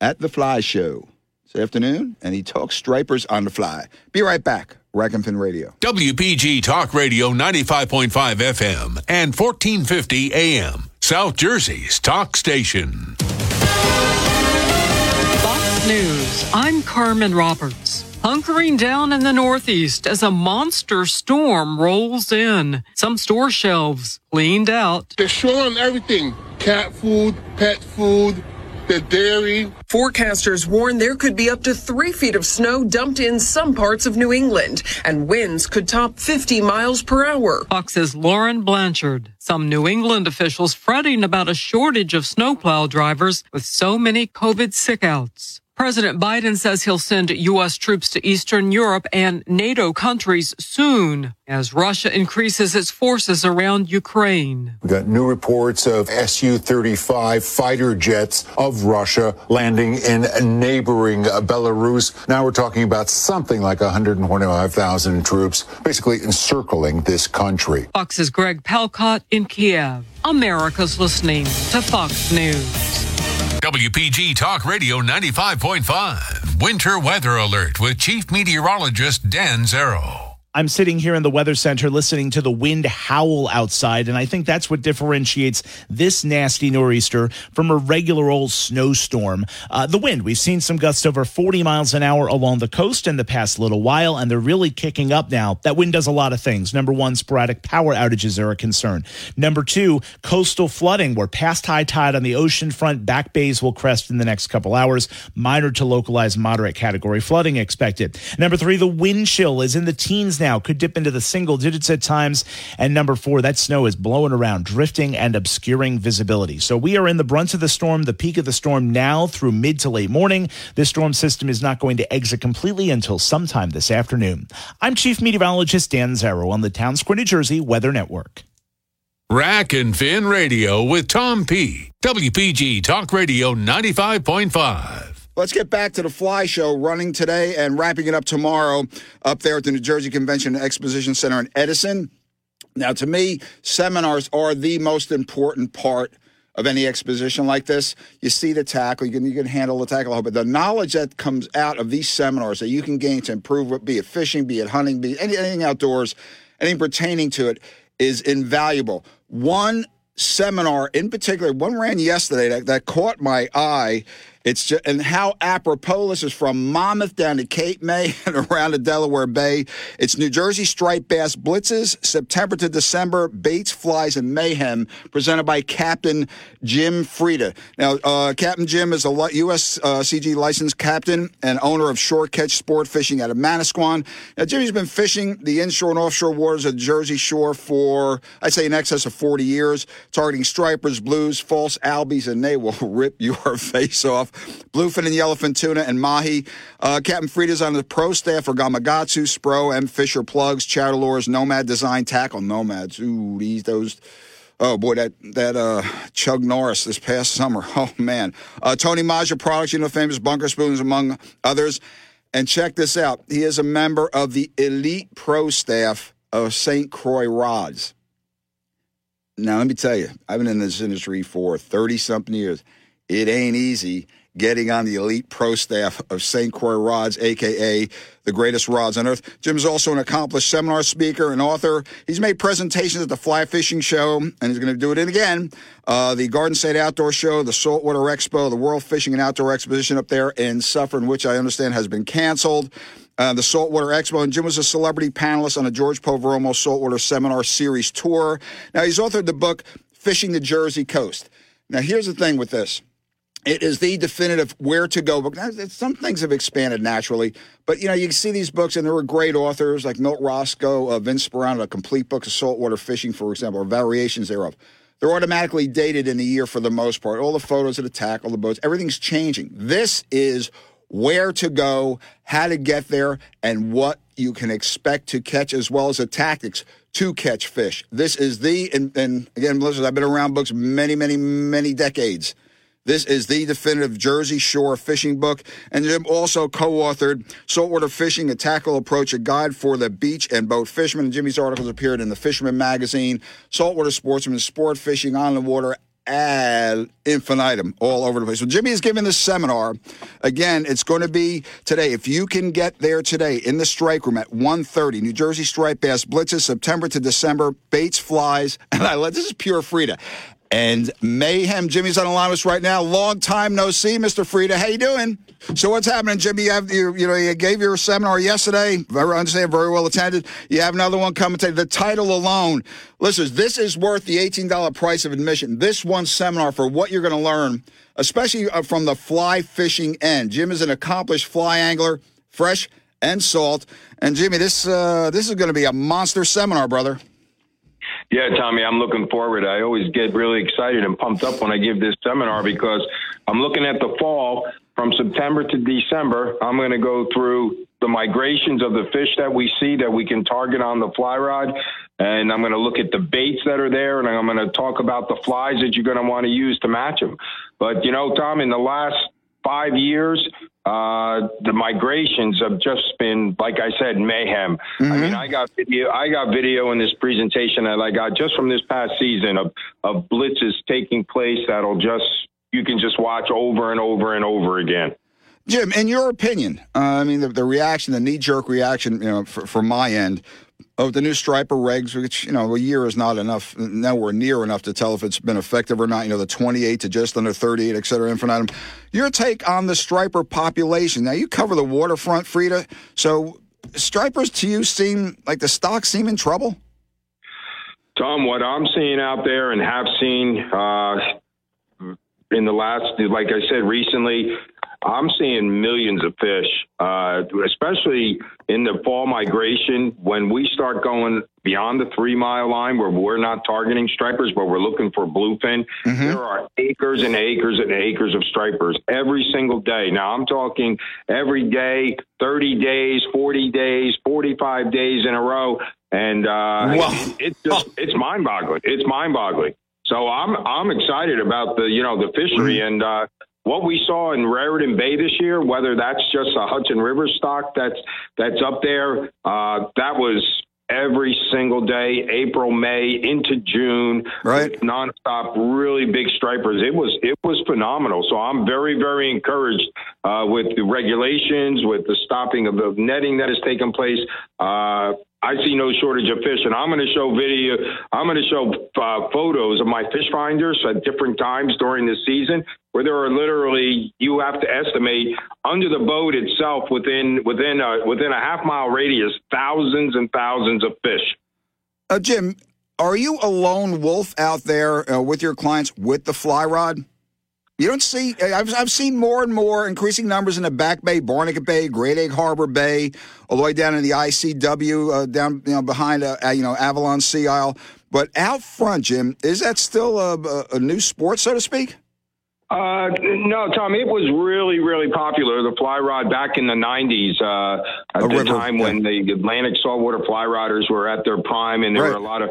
B: at the Fly Show this afternoon, and he talks Stripers on the Fly. Be right back. Rack and Fin Radio.
A: WPG Talk Radio 95.5 FM and 1450 AM. South Jersey's talk station.
E: Fox News. I'm Carmen Roberts. Hunkering down in the Northeast as a monster storm rolls in. Some store shelves cleaned out.
F: They're short on everything cat food, pet food, the dairy.
G: Forecasters warn there could be up to three feet of snow dumped in some parts of New England, and winds could top 50 miles per hour.
E: Fox's Lauren Blanchard. Some New England officials fretting about a shortage of snowplow drivers with so many COVID sick outs. President Biden says he'll send U.S. troops to Eastern Europe and NATO countries soon as Russia increases its forces around Ukraine.
H: We've got new reports of Su 35 fighter jets of Russia landing in neighboring Belarus. Now we're talking about something like 125,000 troops basically encircling this country.
E: Fox's Greg Palkot in Kiev. America's listening to Fox News.
A: WPG Talk Radio 95.5. Winter weather alert with Chief Meteorologist Dan Zarrow.
I: I'm sitting here in the weather center listening to the wind howl outside, and I think that's what differentiates this nasty nor'easter from a regular old snowstorm. Uh, the wind, we've seen some gusts over 40 miles an hour along the coast in the past little while, and they're really kicking up now. That wind does a lot of things. Number one, sporadic power outages are a concern. Number two, coastal flooding, where past high tide on the ocean front, back bays will crest in the next couple hours. Minor to localized moderate category flooding expected. Number three, the wind chill is in the teens now, could dip into the single digits at times. And number four, that snow is blowing around, drifting and obscuring visibility. So we are in the brunt of the storm, the peak of the storm now through mid to late morning. This storm system is not going to exit completely until sometime this afternoon. I'm Chief Meteorologist Dan Zarrow on the Town Square, New Jersey Weather Network.
A: Rack and Fin Radio with Tom P. WPG Talk Radio 95.5.
B: Let's get back to the Fly Show running today and wrapping it up tomorrow up there at the New Jersey Convention and Exposition Center in Edison. Now, to me, seminars are the most important part of any exposition like this. You see the tackle, you can you can handle the tackle, but the knowledge that comes out of these seminars that you can gain to improve, be it fishing, be it hunting, be it anything outdoors, anything pertaining to it, is invaluable. One seminar in particular, one ran yesterday that, that caught my eye it's just, and how apropos this is from Monmouth down to Cape May [LAUGHS] and around the Delaware Bay. It's New Jersey striped bass blitzes, September to December, baits, flies, and mayhem, presented by Captain Jim Freda. Now, uh, Captain Jim is a U.S. Uh, CG licensed captain and owner of Shore Catch Sport Fishing out of Manasquan. Now, Jimmy's been fishing the inshore and offshore waters of the Jersey Shore for, I'd say, in excess of 40 years, targeting stripers, blues, false albies, and they will [LAUGHS] rip your [LAUGHS] face off bluefin and yellowfin tuna, and mahi. Uh, Captain Freda's on the pro staff for Gamakatsu, Spro, M. Fisher plugs, Chowder Nomad Design Tackle, Nomads. Ooh, these, those. Oh boy, that that uh, Chug Norris this past summer. [LAUGHS] Oh man, uh, Tony Maja products, you know, famous bunker spoons among others. And check this out: he is a member of the elite pro staff of St. Croix Rods. Now, let me tell you, I've been in this industry for thirty something years. It ain't easy getting on the elite pro staff of St. Croix Rods, aka the greatest rods on earth. Jim is also an accomplished seminar speaker and author. He's made presentations at the Fly Fishing Show, and he's going to do it again. Uh, the Garden State Outdoor Show, the Saltwater Expo, the World Fishing and Outdoor Exposition up there in Suffern, which I understand has been canceled. Uh, the Saltwater Expo, and Jim was a celebrity panelist on a George Poveromo Saltwater Seminar Series tour. Now, he's authored the book Fishing the Jersey Coast. Now, here's the thing with this it is the definitive where to go book. Some things have expanded naturally, but you know you see these books, and there were great authors like Milt Rosko, uh, Vince Sparano, a complete book of saltwater fishing, for example, or variations thereof. They're automatically dated in the year for the most part. All the photos of the tackle, the boats, everything's changing. This is where to go, how to get there, and what you can expect to catch, as well as the tactics to catch fish. This is the, and, and again, listeners, I've been around books many, many, many decades. This is the definitive Jersey Shore fishing book. And Jim also co authored Saltwater Fishing, a Tackle Approach, a guide for the beach and boat fishermen. And Jimmy's articles appeared in the Fisherman Magazine, Saltwater Sportsman, Sport Fishing on the Water, ad infinitum all over the place. So Jimmy is giving this seminar. Again, it's going to be today. If you can get there today in the strike room at 1.30, New Jersey Striped Bass Blitzes, September to December, baits, flies, [LAUGHS] and I let this is pure Freda and Mayhem. Jimmy's on the line with us right now. Long time no see, Mr. Freda. How you doing? So what's happening, Jimmy? You have you, you know you gave your seminar yesterday. Very understand, very well attended. You have another one coming today. The title alone, listen, this is worth the eighteen dollar price of admission. This one seminar for what you're going to learn, especially uh, from the fly fishing end. Jim is an accomplished fly angler, fresh and salt. And Jimmy, this uh, this is going to be a monster seminar, brother.
J: Yeah, Tommy, I'm looking forward. I always get really excited and pumped up when I give this seminar because I'm looking at the fall from September to December. I'm going to go through the migrations of the fish that we see that we can target on the fly rod. And I'm going to look at the baits that are there, and I'm going to talk about the flies that you're going to want to use to match them. But, you know, Tom, in the last five years, uh, the migrations have just been, like I said, mayhem. Mm-hmm. I mean, I got video, I got video in this presentation that I got just from this past season of, of blitzes taking place that'll just, you can just watch over and over and over again.
B: Jim, in your opinion, uh, I mean, the, the reaction, the knee jerk reaction, you know, from my end, of the new striper regs, which, you know, a year is not enough, nowhere near enough to tell if it's been effective or not. You know, the 28 to just under 38, et cetera, infinitum. Your take on the striper population. Now, you cover the waterfront, Freda. So, stripers to you seem like the stocks seem in trouble?
J: Tom, what I'm seeing out there and have seen uh, in the last, like I said recently, I'm seeing millions of fish, uh, especially in the fall migration. When we start going beyond the three mile line where we're not targeting stripers, but we're looking for bluefin, mm-hmm. there are acres and acres and acres of stripers every single day. Now, I'm talking every day, 30 days, 40 days, 45 days in a row. And uh, it, it's just, it's mind boggling. It's mind boggling. So I'm I'm excited about the you know the fishery mm-hmm. and uh, what we saw in Raritan Bay this year, whether that's just a Hudson River stock that's that's up there, uh, that was every single day, April, May into June,
B: right?
J: Nonstop, really big stripers. It was it was phenomenal. So I'm very very encouraged uh, with the regulations, with the stopping of the netting that has taken place. Uh, I see no shortage of fish, and I'm going to show video. I'm going to show uh, photos of my fish finders at different times during the season, where there are literally you have to estimate under the boat itself within within a, within a half mile radius, thousands and thousands of fish.
B: Uh, Jim, are you a lone wolf out there uh, with your clients with the fly rod? You don't see. I've, I've seen more and more increasing numbers in the Back Bay, Barnegat Bay, Great Egg Harbor Bay, all the way down in the ICW, uh, down you know behind uh, you know Avalon Sea Isle. But out front, Jim, is that still a, a new sport, so to speak?
J: Uh, no, Tom, it was really, really popular, the fly rod back in the 90s, uh, at a the river, time yeah. when the Atlantic saltwater fly rodders were at their prime and there right. were a lot of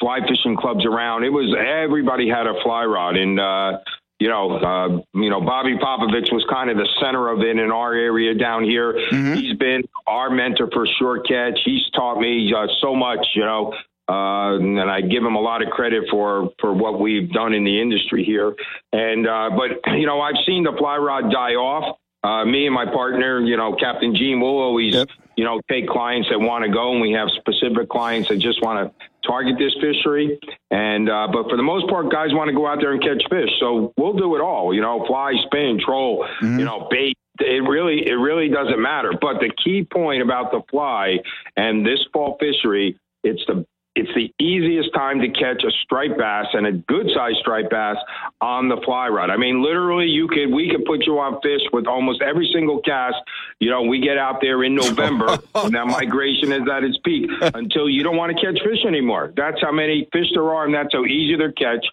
J: fly fishing clubs around. It was, everybody had a fly rod. And, uh, you know, uh, you know, Bobby Popovics was kind of the center of it in our area down here. Mm-hmm. He's been our mentor for Shore Catch. He's taught me uh, so much, you know, uh, and I give him a lot of credit for for what we've done in the industry here. And uh, but you know, I've seen the fly rod die off. Uh, me and my partner, you know, Captain Gene, will always, yep. you know, take clients that want to go, and we have specific clients that just want to target this fishery. And uh, but for the most part, guys want to go out there and catch fish. So we'll do it all. You know, fly, spin, troll. Mm-hmm. You know, bait. It really, it really doesn't matter. But the key point about the fly and this fall fishery, it's the it's the easiest time to catch a striped bass and a good sized striped bass on the fly rod. I mean, literally, you could we could put you on fish with almost every single cast. You know, we get out there in November [LAUGHS] when that migration is at its peak until you don't want to catch fish anymore. That's how many fish there are, and that's how easy to catch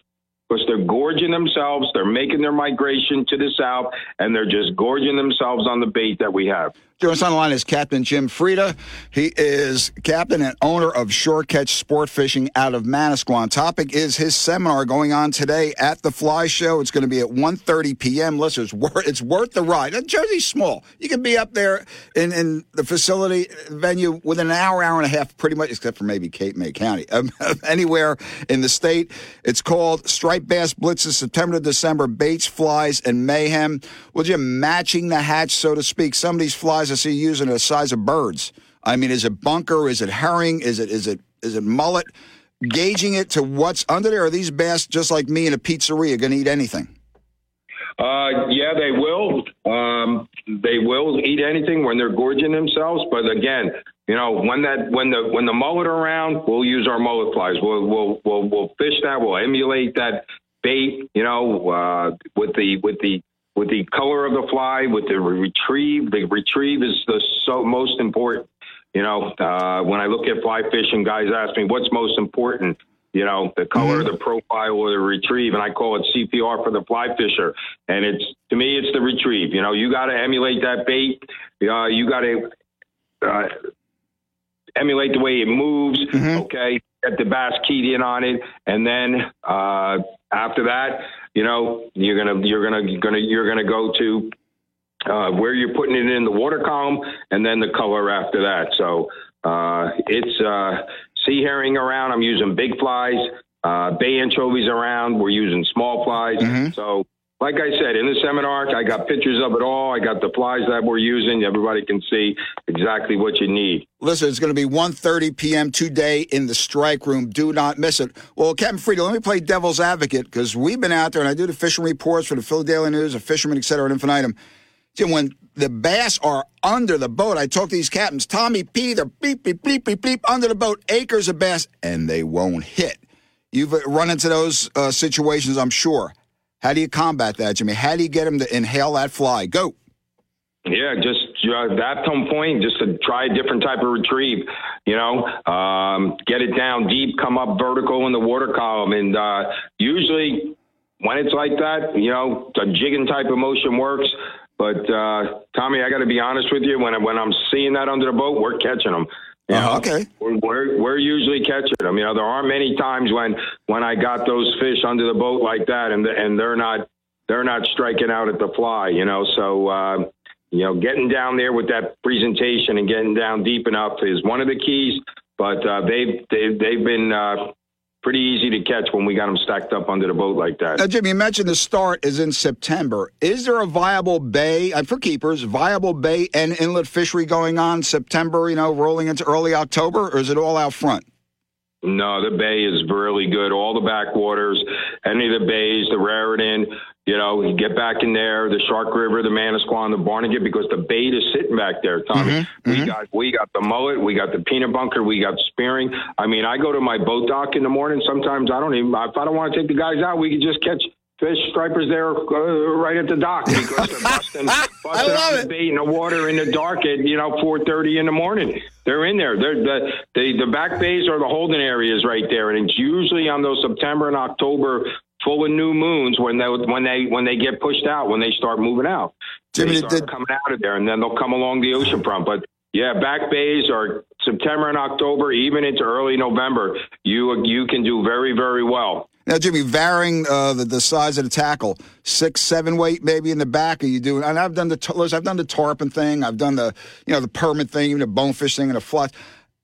J: because they're gorging themselves. They're making their migration to the south, and they're just gorging themselves on the bait that we have.
B: Joining us on the line is Captain Jim Freda. He is captain and owner of Shore Catch Sport Fishing out of Manasquan. Topic is his seminar going on today at the Fly Show. It's going to be at 1.30 p.m. Listeners, it's worth the ride. Jersey's small. You can be up there in, in the facility venue within an hour, hour and a half, pretty much, except for maybe Cape May County. [LAUGHS] Um, anywhere in the state. It's called Striped Bass Blitzes, September to December, baits, flies, and mayhem. Well, Jim, matching the hatch, so to speak. Some of these flies I see using the size of birds. I mean, is it bunker? Is it herring? Is it is it is it mullet? Gauging it to what's under there. Are these bass just like me in a pizzeria going to eat anything?
J: Uh, yeah, they will. Um, they will eat anything when they're gorging themselves. But again, you know, when that when the when the mullet are around, we'll use our mullet flies. We'll we'll we'll, we'll fish that. We'll emulate that bait. You know, uh, with the with the with the color of the fly, with the retrieve. The retrieve is the so most important. You know, uh, when I look at fly fishing, guys ask me what's most important. You know, the color, mm-hmm. the profile, or the retrieve, and I call it CPR for the fly fisher. And it's to me, it's the retrieve. You know, you got to emulate that bait. Uh, you got to uh, emulate the way it moves. Mm-hmm. Okay, get the bass keyed in on it, and then uh, after that, you know, you're gonna you're gonna you're gonna you're gonna go to uh, where you're putting it in the water column, and then the color after that. So uh, it's uh, sea herring around. I'm using big flies. Uh, bay anchovies around. We're using small flies. Mm-hmm. So like I said, in the seminar, I got pictures of it all. I got the flies that we're using. Everybody can see exactly what you need.
B: Listen, it's going to be 1.30 p.m. today in the strike room. Do not miss it. Well, Captain Freda, let me play devil's advocate because we've been out there and I do the fishing reports for the Philadelphia News, a fisherman, et cetera, at infinitum. Jim, when the bass are under the boat, I talk to these captains, Tommy P, they're beep, beep, beep, beep, beep, under the boat, acres of bass, and they won't hit. You've run into those uh, situations, I'm sure. How do you combat that, Jimmy? How do you get him to inhale that fly? Go.
J: Yeah, just uh, that some point, just to try a different type of retrieve. You know, um, get it down deep, come up vertical in the water column, and uh, usually when it's like that, you know, a jigging type of motion works. But uh, Tommy, I got to be honest with you. When when I'm seeing that under the boat, we're catching them.
B: Know, okay.
J: We're, we're, we're usually catching them. You know, there aren't many times when when I got those fish under the boat like that, and and they're not they're not striking out at the fly. You know, so uh, you know, getting down there with that presentation and getting down deep enough is one of the keys. but uh, they've they've they've been uh, pretty easy to catch when we got them stacked up under the boat like that.
B: Now, Jim, you mentioned the start is in September. Is there a viable bay uh, for keepers, viable bay and inlet fishery going on September? You know, rolling into early October, or is it all out front?
J: No, the bay is really good. All the backwaters, any of the bays, the Raritan, you know, you get back in there, the Shark River, the Manasquan, the Barnegat, because the bait is sitting back there, Tommy. Mm-hmm, we mm-hmm. got we got the mullet, we got the peanut bunker, we got spearing. I mean, I go to my boat dock in the morning. Sometimes I don't even if I don't want to take the guys out, we can just catch fish stripers there uh, right at the dock [LAUGHS] because they're busting, busting out the bait in the water in the dark at you know 4:30 in the morning. They're in there. They're the the the back bays are the holding areas right there, and it's usually on those September and October full of new moons when they when they when they get pushed out when they start moving out. Jimmy, they start did, coming out of there, and then they'll come along the ocean front. But yeah, back bays are September and October, even into early November. You you can do very very well.
B: Now, Jimmy, varying uh, the, the size of the tackle, six, seven weight, maybe in the back. Are you doing? And I've done the I've done the tarpon thing. I've done the you know the permit thing, even the bonefish thing, and the flat.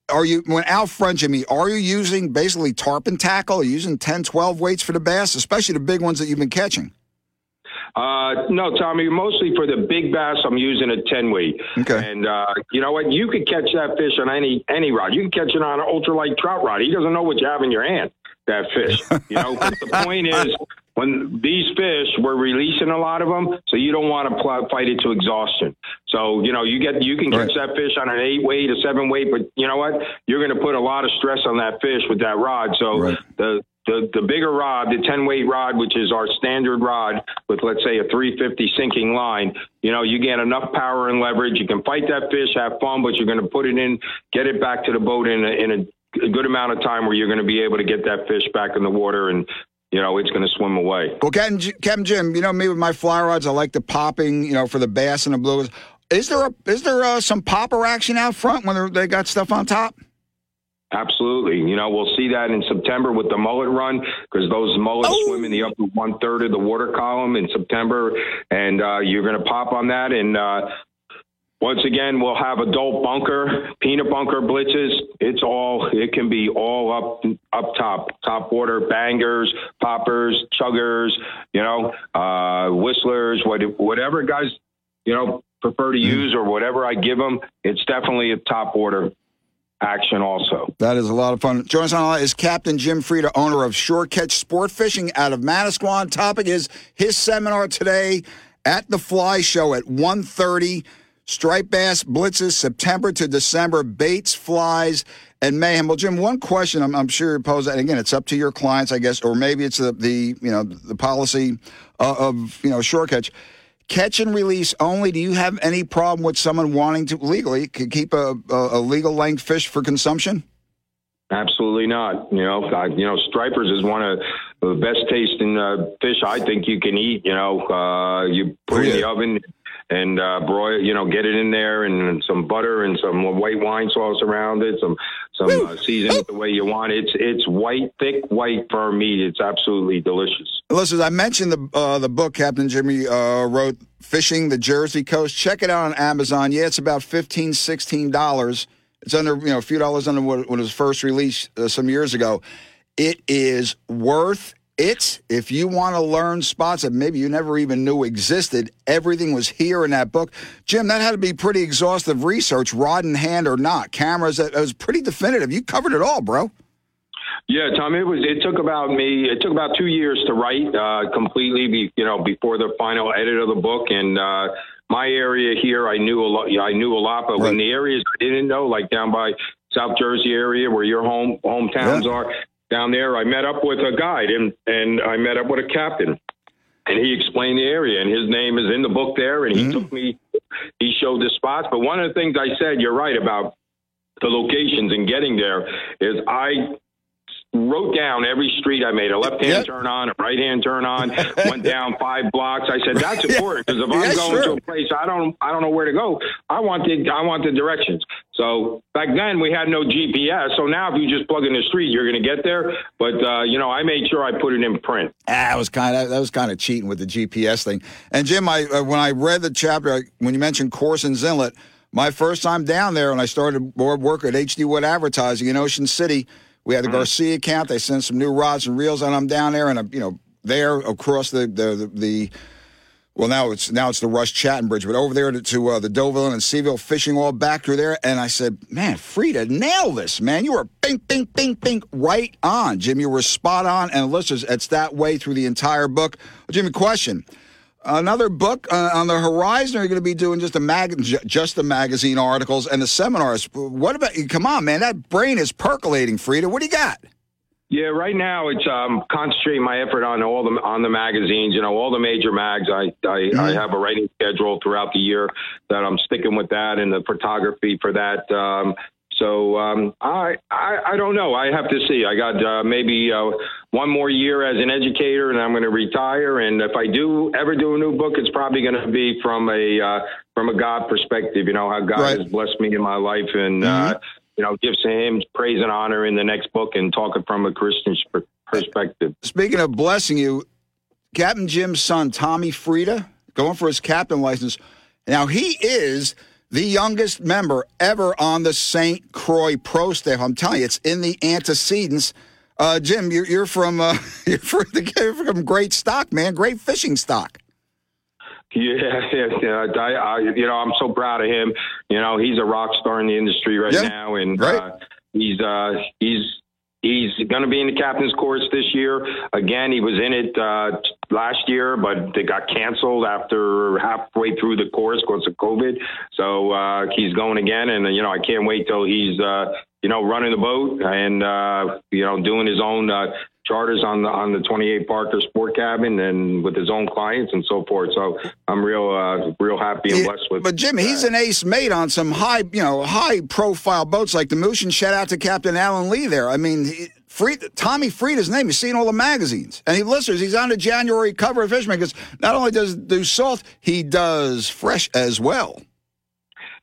B: Are you when out front, Jimmy? Are you using basically tarpon tackle? Are you using 10, 12 weights for the bass, especially the big ones that you've been catching?
J: Uh, no, Tommy. Mostly for the big bass, I'm using a ten weight. Okay. And uh, you know what? You could catch that fish on any any rod. You can catch it on an ultralight trout rod. He doesn't know what you have in your hand. That fish. You know. But the point is, when these fish, we're releasing a lot of them, so you don't want to pl- fight it to exhaustion. So you know, you get you can catch right. that fish on an eight weight, a seven weight, but you know what? You're going to put a lot of stress on that fish with that rod. So right. the the, the bigger rod, the 10 weight rod, which is our standard rod with, let's say, a 350 sinking line, you know, you get enough power and leverage. You can fight that fish, have fun, but you're going to put it in, get it back to the boat in a, in a, a good amount of time where you're going to be able to get that fish back in the water and you know, it's going to swim away.
B: Well, Ken, Ken, Jim, you know me with my fly rods, I like the popping, you know, for the bass and the blues. Is there a is there uh, some popper action out front when they got stuff on top?
J: Absolutely. You know, we'll see that in September with the mullet run because those mullets oh. swim in the upper one third of the water column in September, and uh, you're going to pop on that. And uh, once again, we'll have adult bunker, peanut bunker blitzes. It's all, it can be all up, up top, top water, bangers, poppers, chuggers, you know, uh, whistlers, what, whatever guys, you know, prefer to mm. use or whatever I give them. It's definitely a top order action also.
B: That is a lot of fun. Joining us on is Captain Jim Freda, owner of Shore Catch Sport Fishing out of Manasquan. Topic is his seminar today at the Fly Show at 1.30. Striped bass blitzes September to December, baits, flies, and mayhem. Well, Jim, one question I'm, I'm sure you pose that. And again, it's up to your clients, I guess, or maybe it's the, the you know the policy uh, of you know shore catch catch and release only. Do you have any problem with someone wanting to legally keep a, a, legal length fish for consumption?
J: Absolutely not. You know, I, you know, stripers is one of the best tasting uh, fish I think you can eat. You know, uh, you put it in the oven, and uh, broil, you know, get it in there and some butter and some white wine sauce around it, some some uh, season it the way you want. It's it's white, thick, white, firm meat. It's absolutely delicious.
B: Listen, I mentioned the uh, the book Captain Jimmy uh, wrote, "Fishing the Jersey Coast." Check it out on Amazon. Yeah, it's about 15 dollars. It's under you know a few dollars under what, it was first released uh, some years ago. It is worth it's if you want to learn spots that maybe you never even knew existed, everything was here in that book. Jim, that had to be pretty exhaustive research, rod in hand or not. Cameras, that was pretty definitive. You covered it all, bro.
J: Yeah, Tom, it was. It took about me. It took about two years to write uh, completely. Be, you know, before the final edit of the book, and uh, my area here, I knew a lot. I knew a lot, but right. in the areas I didn't know, like down by South Jersey area where your home hometowns yeah. are, down there, I met up with a guide and, and I met up with a captain. And he explained the area, and his name is in the book there. And he mm-hmm. took me, he showed the spots. But one of the things I said, you're right about the locations and getting there, is I wrote down every street I made a left hand yep. turn on, a right hand turn on, [LAUGHS] went down five blocks. I said that's [LAUGHS] important because if I'm going to a place I don't I don't know where to go, I want the I want the directions. So back then we had no GPS. So now if you just plug in the street, you're going to get there. But uh, you know, I made sure I put it in print.
B: Ah, that was kind of that was kind of cheating with the GPS thing. And Jim, I uh, when I read the chapter when you mentioned Corson's Inlet my first time down there, and I started work at HD Wood Advertising in Ocean City. We had the mm-hmm. Garcia account. They sent some new rods and reels, and I'm down there, and I'm you know there across the the, the, the well, now it's now it's the Rush Chattin Bridge, but over there to, to uh, the Deauville and Seaville fishing all back through there. And I said, man, Freda, nail this, man. You were bing, bing, bing, bing, right on, Jim. You were spot on. And listeners, it's that way through the entire book. Well, Jimmy, question. Another book uh, on the horizon? Are you going to be doing just the mag, just the magazine articles and the seminars? What about? Come on, man, that brain is percolating, Freda. What do you got?
J: Yeah, right now it's um, concentrating my effort on all the on the magazines. You know, all the major mags. I I, mm-hmm. I have a writing schedule throughout the year that I'm sticking with that, and the photography for that. Um, so um, I, I I don't know. I have to see. I got uh, maybe uh, one more year as an educator, and I'm going to retire. And if I do ever do a new book, it's probably going to be from a uh, from a God perspective. You know how God right. has blessed me in my life, and uh, mm-hmm you know, gives him praise and honor in the next book and talk it from a Christian perspective.
B: Speaking of blessing you, Captain Jim's son, Tommy Freda, going for his captain license. Now, he is the youngest member ever on the St. Croix Pro staff. I'm telling you, it's in the antecedents. Uh, Jim, you're, you're from uh, [LAUGHS] [LAUGHS] you're from great stock, man. Great fishing stock. [LAUGHS]
J: Yeah, yeah, I, I, you know, I'm so proud of him. You know, he's a rock star in the industry right yeah, now, and right. Uh, he's uh, he's he's going to be in the captain's course this year. Again, he was in it uh, last year, but they got canceled after halfway through the course because of COVID. So uh, he's going again, and you know, I can't wait till he's uh, you know running the boat and uh, you know doing his own. Uh, charters on the on the 28 Parker Sport Cabin and with his own clients and so forth. So I'm real uh, real happy and blessed with.
B: But Jim, he's an ace mate on some high you know high profile boats like the Moose. And shout out to Captain Alan Lee there. I mean. He, Free, Tommy Freda's name. You've seen all the magazines. And he listeners, he's on the January cover of Fisherman because not only does he do salt, he does fresh as well.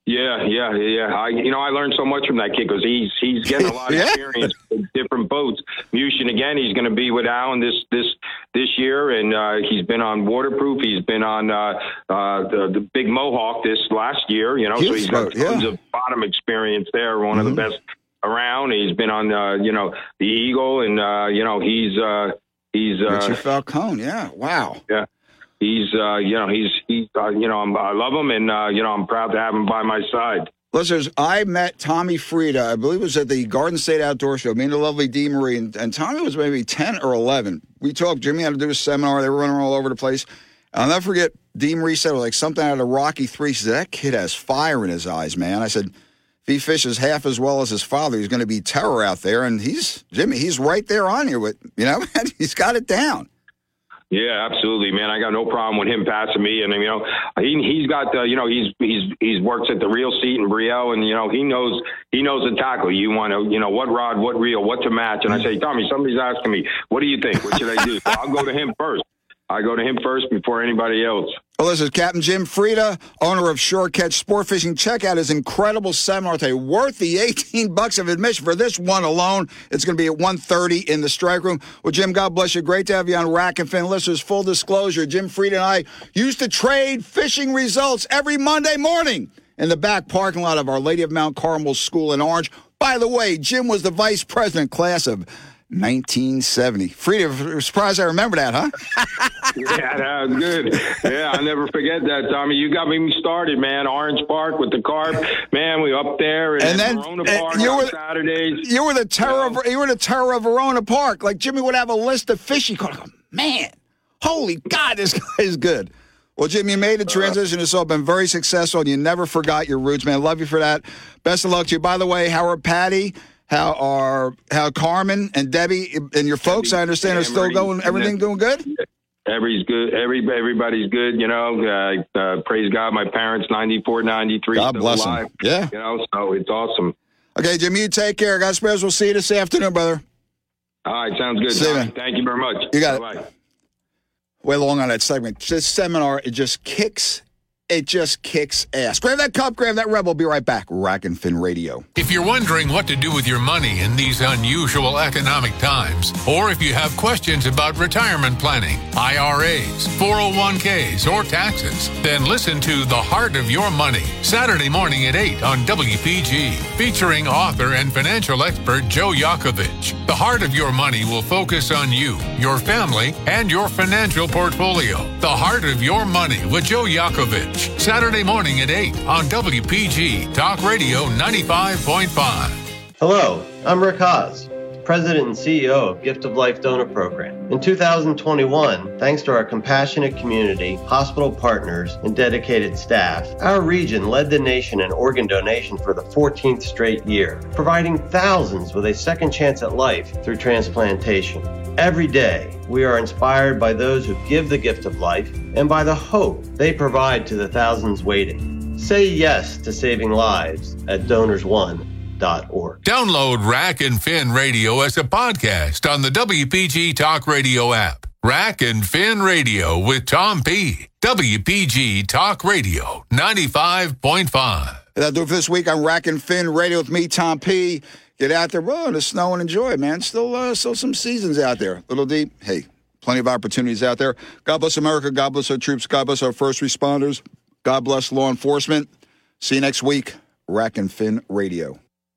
J: Yeah, yeah, yeah. I, you know, I learned so much from that kid because he's he's getting a lot of [LAUGHS] yeah. experience with different boats. Mushin again, he's going to be with Alan this this this year, and uh, he's been on waterproof. He's been on uh, uh, the, the big Mohawk this last year. You know, so he's got tons yeah. of bottom experience there. One mm-hmm. of the mm-hmm. best around. He's been on uh, you know the Eagle, and uh, you know he's uh, he's uh,
B: Richard Falcone. Yeah, wow.
J: Yeah he's uh, you know he's he uh, you know I'm, i love him and uh, you know I'm proud to have him by my side.
B: Listeners, I met Tommy Freda. I believe it was at the Garden State Outdoor Show. Me and the lovely Dee Marie and, and Tommy was maybe ten or eleven. We talked. Jimmy had to do a seminar. They were running all over the place. I'll never forget. Dee Marie said like something out of Rocky Three. She said that kid has fire in his eyes, man. I said if he fishes half as well as his father, he's going to be terror out there. And he's Jimmy. He's right there on you with you know. [LAUGHS] he's got it down.
J: Yeah, absolutely, man. I got no problem with him passing me, and you know, he he's got uh, you know he's he's he's works at the reel seat in Brielle, and you know he knows he knows the tackle. You want to you know what rod, what reel, what to match, and I say, Tommy, somebody's asking me, what do you think? What should I do? So I'll go to him first. I go to him first before anybody else.
B: Well, this is Captain Jim Freda, owner of Shore Catch Sport Fishing. Check out his incredible seminar today. Worth the 18 [LAUGHS] bucks of admission for this one alone. It's going to be at 1.30 in the strike room. Well, Jim, God bless you. Great to have you on Rack and Fin. Listeners, full disclosure, Jim Freda and I used to trade fishing results every Monday morning in the back parking lot of Our Lady of Mount Carmel School in Orange. By the way, Jim was the vice president class of 1970. Freda, surprised I remember that, huh? [LAUGHS]
J: yeah, that was good. Yeah, I'll never forget that, Tommy. You got me started, man. Orange Park with the carp, man. We up there and, and then Verona eh, Park you were, Saturdays.
B: You were the terror. Of, you were the terror of Verona Park. Like Jimmy would have a list of fish. He called, man, holy God, this [LAUGHS] guy is good. Well, Jim, you made a uh, transition. It's all been very successful, and you never forgot your roots, man. Love you for that. Best of luck to you. By the way, Howard Patty how are how Carmen and Debbie and your folks? Debbie, I understand are still going. Everything doing good.
J: Everybody's good. Every everybody's good. You know, uh, uh, praise God. My parents, 94, 93, God bless alive.
B: Them. Yeah.
J: You know, so it's awesome.
B: Okay, Jimmy, you take care. God bless. We'll see you this afternoon, brother.
J: All right, sounds good. See you, Thank you very much.
B: You got Bye-bye. it. Way long on that segment. This seminar, it just kicks it just kicks ass. Grab that cup, grab that rebel. Be right back. Rack and Fin Radio.
A: If you're wondering what to do with your money in these unusual economic times, or if you have questions about retirement planning, IRAs, 401ks, or taxes, then listen to The Heart of Your Money, Saturday morning at 8 on WPG, featuring author and financial expert Joe Yakovich. The Heart of Your Money will focus on you, your family, and your financial portfolio. The Heart of Your Money with Joe Yakovich, Saturday morning at 8 on WPG Talk Radio 95.5.
K: Hello, I'm Rick Hasz President and CEO of Gift of Life Donor Program. In 2021, thanks to our compassionate community, hospital partners, and dedicated staff, our region led the nation in organ donation for the 14th straight year, providing thousands with a second chance at life through transplantation. Every day, we are inspired by those who give the gift of life and by the hope they provide to the thousands waiting. Say yes to saving lives at Donors One
A: Download Rack and Fin Radio as a podcast on the WPG Talk Radio app. Rack and Fin Radio with Tom P. WPG Talk Radio 95.5.
B: That'll do it for this week on Rack and Fin Radio with me, Tom P. Get out there, bro, in the snow and enjoy it, man. Still, uh, still some seasons out there. Little deep. Hey, plenty of opportunities out there. God bless America. God bless our troops. God bless our first responders. God bless law enforcement. See you next week. Rack and Fin Radio.